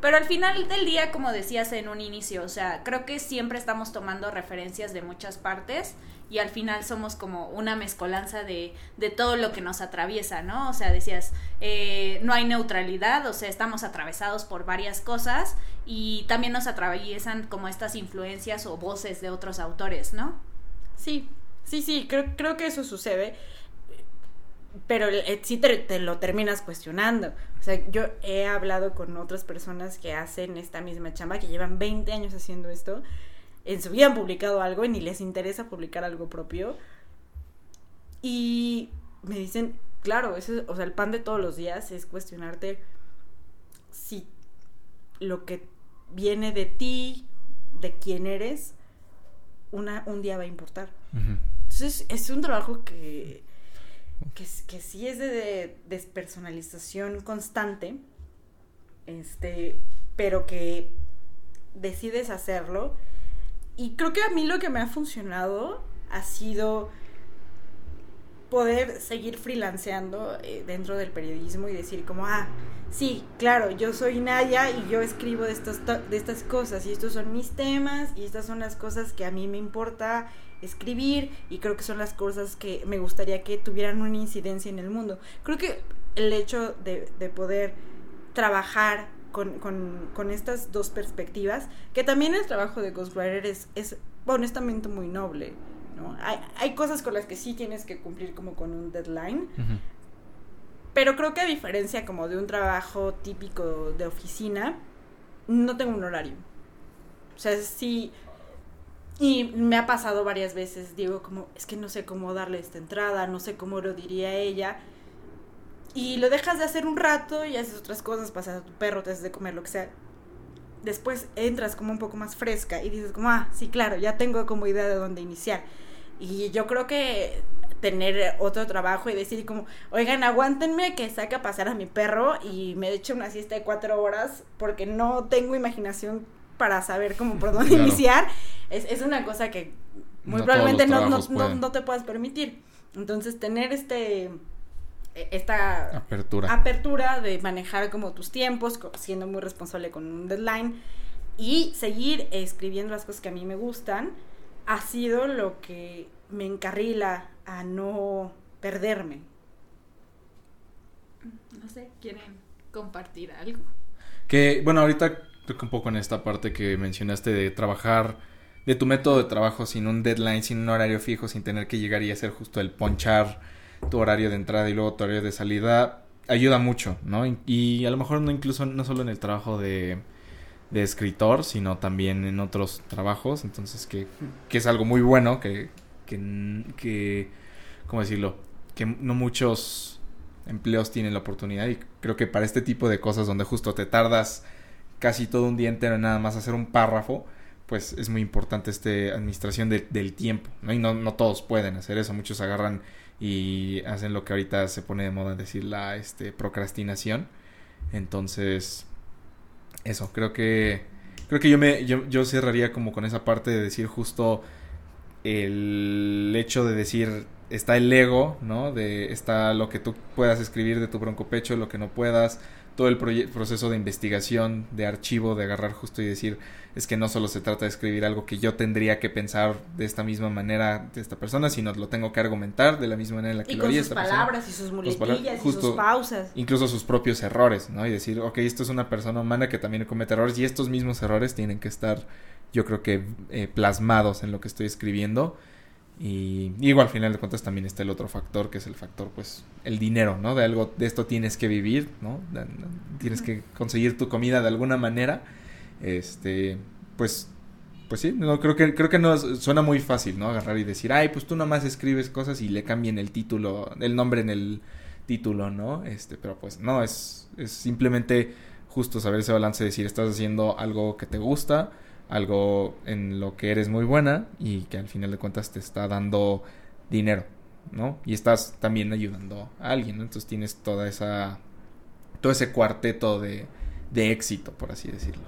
Pero al final del día, como decías en un inicio, o sea, creo que siempre estamos tomando referencias de muchas partes y al final somos como una mezcolanza de, de todo lo que nos atraviesa, ¿no? O sea, decías, eh, no hay neutralidad, o sea, estamos atravesados por varias cosas y también nos atraviesan como estas influencias o voces de otros autores, ¿no? Sí, sí, sí, creo, creo que eso sucede. Pero eh, sí te, te lo terminas cuestionando. O sea, yo he hablado con otras personas que hacen esta misma chamba, que llevan 20 años haciendo esto. En su vida han publicado algo y ni les interesa publicar algo propio. Y me dicen, claro, eso, es- o sea, el pan de todos los días es cuestionarte si lo que viene de ti, de quién eres, una, un día va a importar. Ujú. Entonces es un trabajo que, que, sí es de, de despersonalización constante, este, pero que decides hacerlo. Y creo que a mí lo que me ha funcionado ha sido poder seguir freelanceando eh, dentro del periodismo y decir como, ah, sí, claro, yo soy Nadia y yo escribo de estas, to- de estas cosas y estos son mis temas y estas son las cosas que a mí me importa escribir y creo que son las cosas que me gustaría que tuvieran una incidencia en el mundo. Creo que el hecho de, de poder trabajar con, con- con estas dos perspectivas, que también el trabajo de Ghostwriter es, es honestamente muy noble. ¿no? Hay, hay cosas con las que sí tienes que cumplir como con un deadline, pero creo que a diferencia como de un trabajo típico de oficina, no tengo un horario. O sea, sí... Y me ha pasado varias veces, digo, como, es que no sé cómo darle esta entrada, no sé cómo lo diría ella. Y lo dejas de hacer un rato y haces otras cosas, pasas a tu perro, te haces de comer, lo que sea. Después entras como un poco más fresca y dices como, ah, sí, claro, ya tengo como idea de dónde iniciar. Y yo creo que tener otro trabajo y decir como, oigan, aguántenme que saque a pasar a mi perro y me eche una siesta de cuatro horas porque no tengo imaginación para saber cómo por dónde Claro. iniciar, es, es una cosa que muy No probablemente no, no, no, te puedas permitir. Entonces, tener este esta Apertura. apertura de manejar como tus tiempos, siendo muy responsable con un deadline y seguir escribiendo las cosas que a mí me gustan, ha sido lo que me encarrila a no perderme. No sé, ¿quieren compartir algo? Que, bueno, ahorita que un poco en esta parte que mencionaste de trabajar, de tu método de trabajo sin un deadline, sin un horario fijo, sin tener que llegar y hacer justo el ponchar tu horario de entrada y luego tu horario de salida, ayuda mucho, ¿no? Y a lo mejor no incluso, no solo en el trabajo de, de escritor, sino también en otros trabajos, entonces que, que es algo muy bueno, que, que, que, ¿cómo decirlo? Que no muchos empleos tienen la oportunidad y creo que para este tipo de cosas donde justo te tardas casi todo un día entero en nada más hacer un párrafo, pues es muy importante este administración de- del tiempo, ¿no? Y no, no todos pueden hacer eso, muchos agarran y hacen lo que ahorita se pone de moda decir la este, procrastinación. Entonces, eso, creo que creo que yo me yo, yo cerraría como con esa parte de decir justo el hecho de decir está el ego, ¿no? De está lo que tú puedas escribir de tu broncopecho, lo que no puedas, todo el proceso de investigación, de archivo, de agarrar justo y decir, es que no solo se trata de escribir algo que yo tendría que pensar de esta misma manera de esta persona, sino lo tengo que argumentar de la misma manera en la que Y lo haría sus esta persona palabras y sus palabras, muletillas y sus pausas. incluso sus propios errores, ¿no? Y decir, ok, esto es una persona humana que también comete errores y estos mismos errores tienen que estar, yo creo que, eh, plasmados en lo que estoy escribiendo. Y, y igual, al final de cuentas, también está el otro factor, que es el factor, pues, el dinero, ¿no? De algo, de esto tienes que vivir, ¿no? De- Tienes que conseguir tu comida de alguna manera. este, pues, pues sí, no, creo que, creo que no, suena muy fácil, ¿no? Agarrar y decir, ay, pues tú nomás escribes cosas y le cambien el título, el nombre en el título, ¿no? Este, pero pues no, es, es simplemente justo saber ese balance, decir, estás haciendo algo que te gusta, algo en lo que eres muy buena y que al final de cuentas te está dando dinero, ¿no? Y estás también ayudando a alguien, ¿no? Entonces tienes toda esa, todo ese cuarteto de, de éxito, por así decirlo.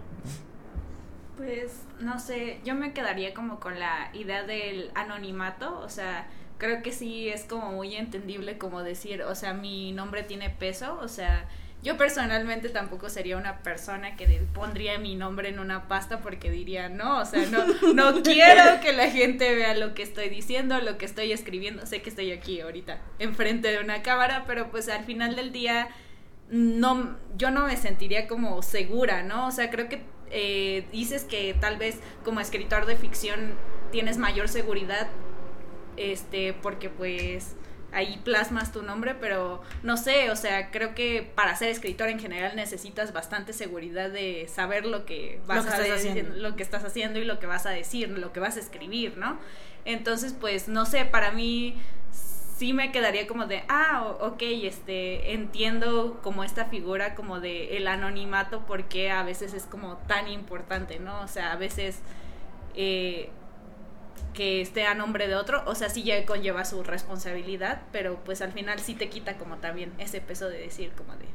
Pues, no sé, yo me quedaría como con la idea del anonimato, o sea, creo que sí es como muy entendible como decir, o sea, mi nombre tiene peso, o sea, yo personalmente tampoco sería una persona que pondría mi nombre en una pasta porque diría, no, o sea, no, no (laughs) quiero que la gente vea lo que estoy diciendo, lo que estoy escribiendo. Sé que estoy aquí ahorita enfrente de una cámara, pero pues al final del día no, yo no me sentiría como segura, ¿no? O sea, creo que eh, dices que tal vez como escritor de ficción tienes mayor seguridad este, porque pues ahí plasmas tu nombre, pero no sé, o sea, creo que para ser escritor en general necesitas bastante seguridad de saber lo que vas a decir, lo que estás haciendo y lo que vas a decir, lo que vas a escribir, ¿no? Entonces, pues no sé, para mí sí me quedaría como de, ah, ok, este, entiendo como esta figura como de el anonimato porque a veces es como tan importante, ¿no? O sea, a veces eh, que esté a nombre de otro, o sea, sí ya conlleva su responsabilidad, pero pues al final sí te quita como también ese peso de decir como de,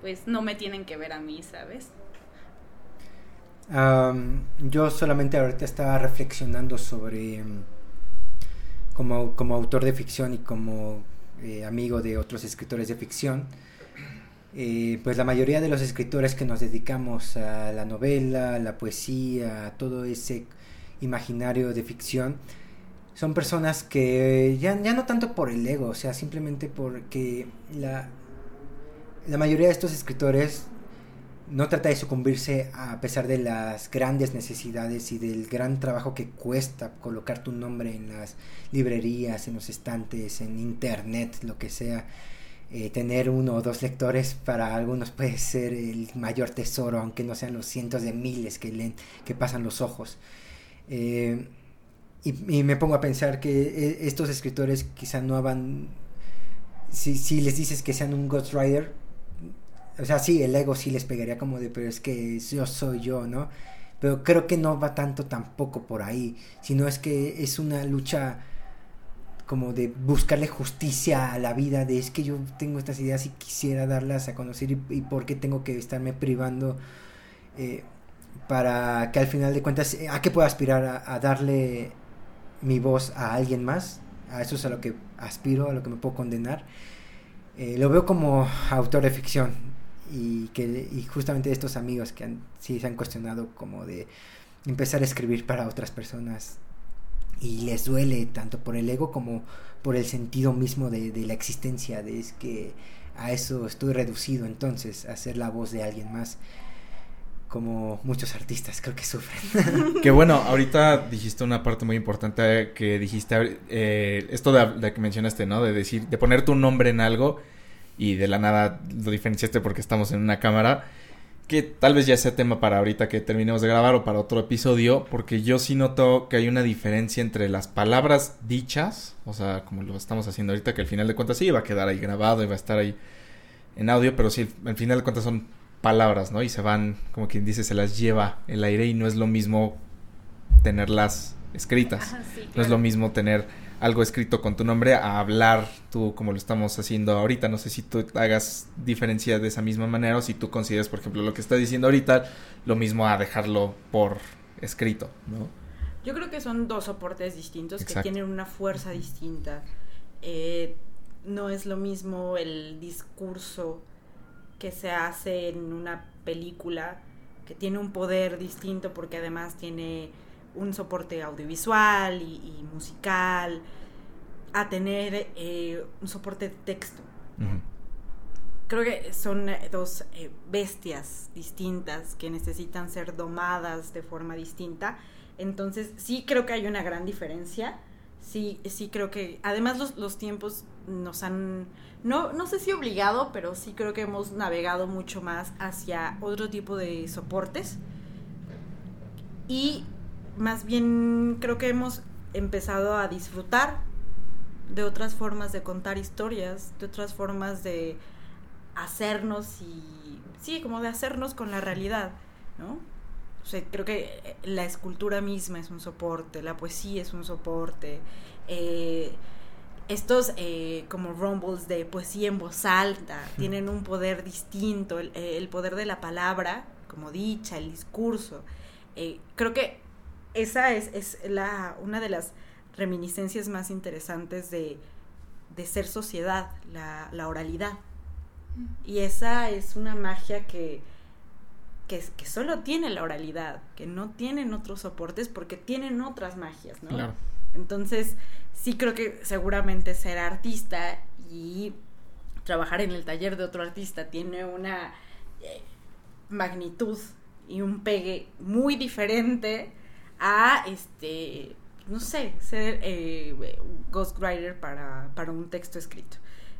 pues no me tienen que ver a mí, ¿sabes? yo solamente ahorita estaba reflexionando sobre, como, como autor de ficción y como eh, amigo de otros escritores de ficción, eh, pues la mayoría de los escritores que nos dedicamos a la novela, a la poesía, a todo ese imaginario de ficción, son personas que ya, ya no tanto por el ego, o sea, simplemente porque la, la mayoría de estos escritores no trata de sucumbirse a pesar de las grandes necesidades y del gran trabajo que cuesta colocar tu nombre en las librerías, en los estantes, en internet, lo que sea. Eh, tener uno o dos lectores para algunos puede ser el mayor tesoro, aunque no sean los cientos de miles que leen, que pasan los ojos. Eh, y, me pongo a pensar que eh, estos escritores quizá no hagan... Si, si les dices que sean un Ghost Rider, o sea, sí, el ego sí les pegaría como de, pero es que yo soy yo, ¿no? Pero creo que no va tanto tampoco por ahí, sino es que es una lucha como de buscarle justicia a la vida, de es que yo tengo estas ideas y quisiera darlas a conocer y, y por qué tengo que estarme privando. Eh, para que al final de cuentas, eh, ¿a qué puedo aspirar? ¿A, darle mi voz a alguien más? A eso es a lo que aspiro, a lo que me puedo condenar. Eh, lo veo como autor de ficción y que y justamente estos amigos que han, sí se han cuestionado como de empezar a escribir para otras personas y les duele tanto por el ego como por el sentido mismo de, de la existencia, de es que a eso estoy reducido entonces, a ser la voz de alguien más como muchos artistas creo que sufren. (laughs) que bueno, ahorita dijiste una parte muy importante que dijiste, eh, esto de, que mencionaste, ¿no? De decir, de poner tu nombre en algo y de la nada lo diferenciaste porque estamos en una cámara. Que tal vez ya sea tema para ahorita que terminemos de grabar o para otro episodio, porque yo sí noto que hay una diferencia entre las palabras dichas, o sea, como lo estamos haciendo ahorita, que al final de cuentas sí va a quedar ahí grabado y va a estar ahí en audio, pero sí, al final de cuentas son palabras, ¿no? Y se van, como quien dice, se las lleva el aire y no es lo mismo tenerlas escritas. No es lo mismo tener algo escrito con tu nombre a hablar tú como lo estamos haciendo ahorita. No sé si tú hagas diferencia de esa misma manera o si tú consideras, por ejemplo, lo que estás diciendo ahorita, lo mismo a dejarlo por escrito, ¿no? Yo creo que son dos soportes distintos que tienen una fuerza distinta. Eh, no es lo mismo el discurso que se hace en una película que tiene un poder distinto porque además tiene un soporte audiovisual y, musical a tener eh, un soporte de texto. Creo que son eh, dos eh, bestias distintas que necesitan ser domadas de forma distinta. Entonces sí creo que hay una gran diferencia. Sí, sí creo que además los, los tiempos nos han no, no sé si obligado, pero sí creo que hemos navegado mucho más hacia otro tipo de soportes y más bien creo que hemos empezado a disfrutar de otras formas de contar historias, de otras formas de hacernos y sí, como de hacernos con la realidad, ¿no? O sea, creo que la escultura misma es un soporte, la poesía es un soporte, eh, estos eh, como rumbles de poesía en voz alta tienen un poder distinto, el, el, poder de la palabra, como dicha, el discurso. Eh, creo que esa es, es la, una de las reminiscencias más interesantes de, de ser sociedad, la, la, oralidad. Y esa es una magia que, que, que, solo tiene la oralidad, que no tienen otros soportes porque tienen otras magias, ¿no? Claro. Entonces, sí creo que seguramente ser artista y trabajar en el taller de otro artista tiene una eh, magnitud y un pegue muy diferente a este no sé ser eh, ghostwriter para, para un texto escrito.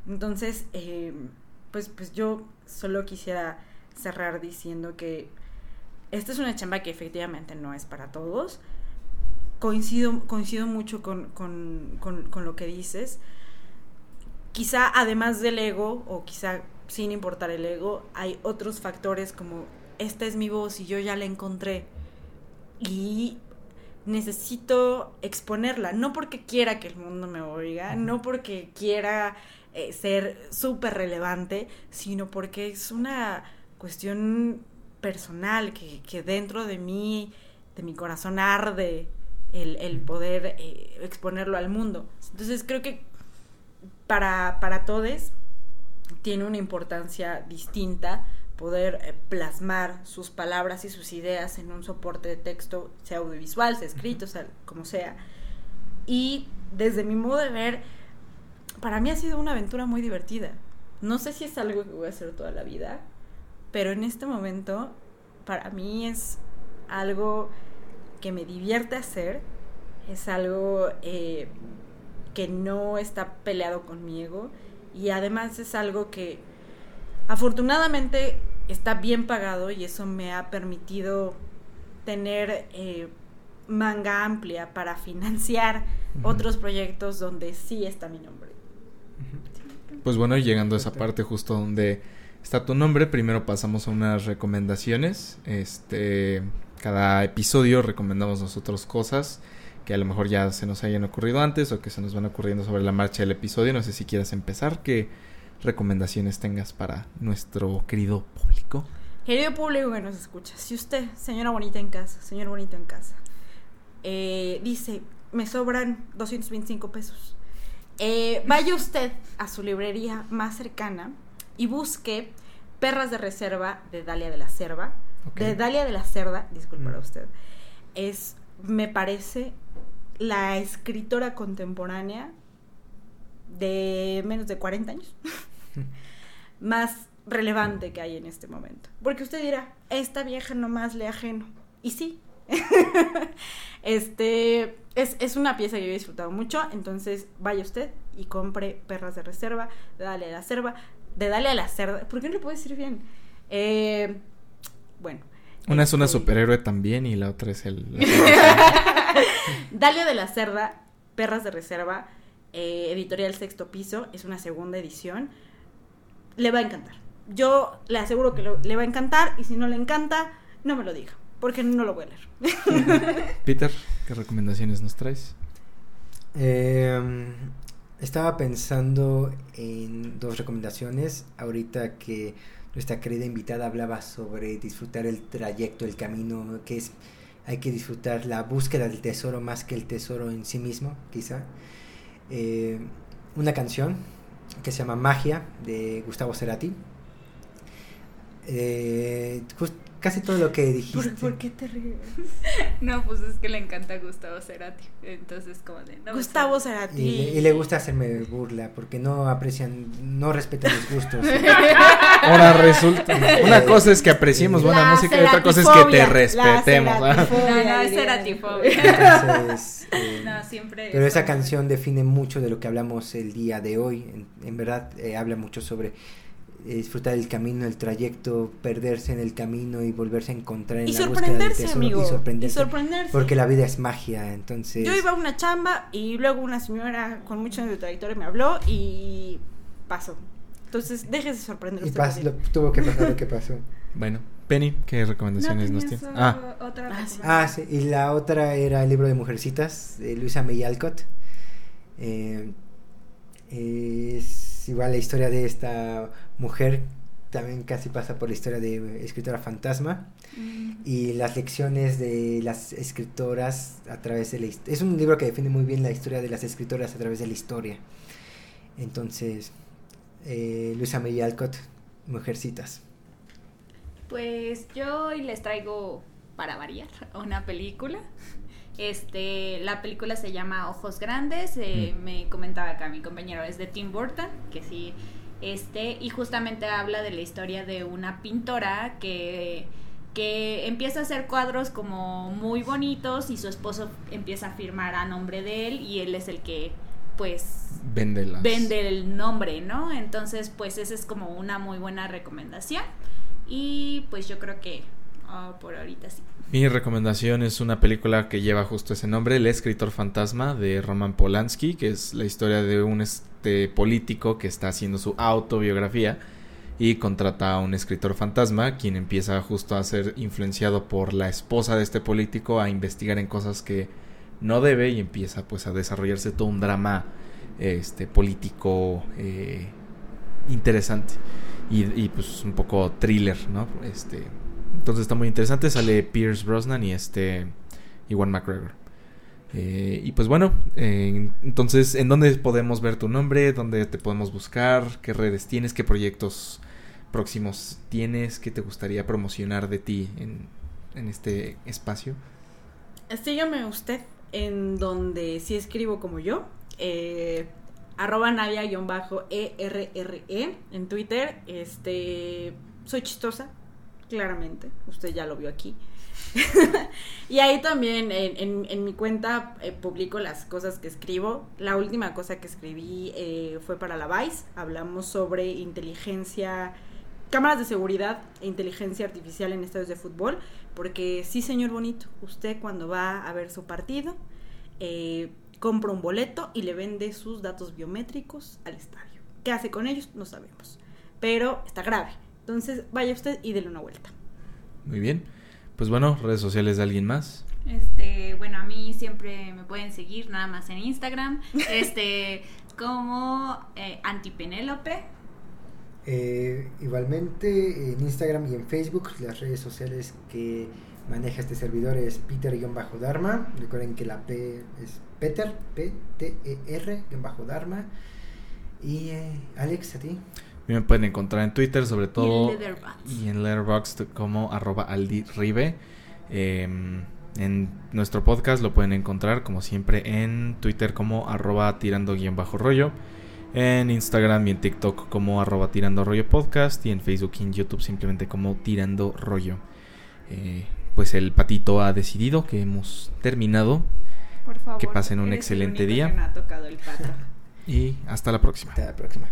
Entonces eh, pues pues yo solo quisiera cerrar diciendo que esta es una chamba que efectivamente no es para todos coincido, coincido mucho con, con, con, con, lo que dices. Quizá además del ego, o quizá sin importar el ego, hay otros factores como esta es mi voz y yo ya la encontré. Y necesito exponerla, no porque quiera que el mundo me oiga, no porque quiera eh, ser súper relevante, sino porque es una cuestión personal que, que dentro de mí, de mi corazón arde el, el poder eh, exponerlo al mundo. Entonces creo que para, para todos tiene una importancia distinta poder eh, plasmar sus palabras y sus ideas en un soporte de texto, sea audiovisual, sea escrito, sea como sea. Y desde mi modo de ver, para mí ha sido una aventura muy divertida. No sé si es algo que voy a hacer toda la vida, pero en este momento para mí es algo que me divierte hacer, es algo eh, que no está peleado con mi ego y además es algo que afortunadamente está bien pagado y eso me ha permitido tener eh, manga amplia para financiar uh -huh. otros proyectos donde sí está mi nombre. Uh -huh. Pues bueno, llegando a esa parte justo donde está tu nombre, primero pasamos a unas recomendaciones. Este, cada episodio recomendamos nosotros cosas que a lo mejor ya se nos hayan ocurrido antes o que se nos van ocurriendo sobre la marcha del episodio. No sé si quieras empezar, qué recomendaciones tengas para nuestro querido público. Querido público que nos escucha, si usted, señora bonita en casa, señor bonito en casa, eh, dice, me sobran 225 pesos, eh, vaya usted a su librería más cercana y busque Perras de Reserva de Dalia de la Cerva. Okay. De Dalia de la Cerda, disculpará mm. usted. Es, me parece, la escritora contemporánea de menos de 40 años (laughs) (laughs) más relevante que hay en este momento. Porque usted dirá, esta vieja nomás le ajeno. Y sí. (laughs) este es, es, una pieza que yo he disfrutado mucho. Entonces vaya usted y compre Perras de Reserva, de Dale a la Cerva, de Dale a la Cerda. ¿Por qué no le puedo decir bien? Eh, bueno. Una este... es una superhéroe también y la otra es el. (laughs) Dalia de la Cerda, Perras de Reserva, eh, editorial Sexto Piso, es una segunda edición. Le va a encantar. Yo le aseguro que lo, le va a encantar y si no le encanta, no me lo diga, porque no lo voy a leer. (laughs) Peter, ¿qué recomendaciones nos traes? Eh, estaba pensando en dos recomendaciones. Ahorita que nuestra querida invitada hablaba sobre disfrutar el trayecto, el camino, que es hay que disfrutar la búsqueda del tesoro más que el tesoro en sí mismo, quizá. Eh, una canción que se llama Magia de Gustavo Cerati. Eh, casi todo lo que dijiste. ¿Por, ¿por qué te ríes? (laughs) no, pues es que le encanta Gustavo Cerati. Entonces, como de. No, Gustavo Cerati. Y, y, le gusta hacerme burla porque no aprecian, no respetan los gustos. (laughs) Ahora resulta. (laughs) Una cosa es que apreciemos buena la música y otra cosa es que te respetemos. No, no, es Ceratifobia. Entonces, eh, no, siempre. Pero esa canción define mucho de lo que hablamos el día de hoy. En, en verdad, eh, habla mucho sobre disfrutar el camino, el trayecto, perderse en el camino y volverse a encontrar en Y la del sorprenderse, tesoro amigo. y sorprenderse. Y sorprenderse. Porque la vida es magia, entonces... Yo iba a una chamba y luego una señora con mucho de trayectoria me habló y pasó. Entonces, déjese sorprender y pas- lo- tuvo que pasar lo que pasó. Bueno, Penny, ¿qué recomendaciones nos tienes? Ah, otra Ah, sí. Ah, sí, y la otra era el libro de Mujercitas, de Luisa May Alcott. Eh, es igual la historia de esta mujer, también casi pasa por la historia de escritora fantasma. Mm. Y las lecciones de las escritoras a través de la historia. Es un libro que define muy bien la historia de las escritoras a través de la historia. Entonces, eh, Luisa May Alcott, Mujercitas. Pues yo hoy les traigo, para variar, (laughs) una película. Este, la película se llama Ojos Grandes. eh, Mm. Me comentaba acá mi compañero, es de Tim Burton, que sí, este, y justamente habla de la historia de una pintora que que empieza a hacer cuadros como muy bonitos y su esposo empieza a firmar a nombre de él y él es el que pues vende las... vende el nombre, ¿no? Entonces, pues esa es como una muy buena recomendación. Y pues yo creo que ah, por ahorita sí. Mi recomendación es una película que lleva justo ese nombre, El escritor fantasma de Roman Polanski, que es la historia de un este político que está haciendo su autobiografía y contrata a un escritor fantasma, quien empieza justo a ser influenciado por la esposa de este político a investigar en cosas que no debe y empieza pues a desarrollarse todo un drama este político eh, interesante y, pues un poco thriller, ¿no? Este entonces está muy interesante. Sale Pierce Brosnan y este. Iwan McGregor. Eh, y pues bueno, entonces, ¿en dónde podemos ver tu nombre? ¿Dónde te podemos buscar? ¿Qué redes tienes? ¿Qué proyectos próximos tienes? ¿Qué te gustaría promocionar de ti en, en este espacio? Sígame usted en donde sí escribo como yo. Eh, arroba navia-erre en Twitter. Este, soy chistosa, claramente. Usted ya lo vio aquí. (laughs) y ahí también en, mi cuenta eh, publico las cosas que escribo. La última cosa que escribí eh, fue para la Vice. Hablamos sobre inteligencia, cámaras de seguridad e inteligencia artificial en estadios de fútbol. Porque sí, señor bonito, usted cuando va a ver su partido, eh, compra un boleto y le vende sus datos biométricos al estadio. ¿Qué hace con ellos? No sabemos. Pero está grave. Entonces vaya usted y dele una vuelta. Muy bien. Pues bueno, redes sociales de alguien más. Este, bueno, a mí siempre me pueden seguir nada más en Instagram, (laughs) este, como eh, Antipenélope. Eh, igualmente en Instagram y en Facebook, las redes sociales que maneja este servidor es Peter-Dharma. Recuerden que la P es Peter, P-T-E-R-Dharma. Y eh, Alex, a ti. Me pueden encontrar en Twitter, sobre todo. Y en Letterboxd. Y en Letterboxd como arroba aldiribe. Eh, en nuestro podcast lo pueden encontrar, como siempre, en Twitter como arroba tirando guion bajo rollo. En Instagram y en TikTok como arroba tirando rollo podcast. Y en Facebook y en YouTube simplemente como tirando rollo. Eh, pues el patito ha decidido que hemos terminado. Por favor. Que pasen un excelente día. que no ha tocado el pato. (laughs) Y hasta la próxima. Hasta la próxima.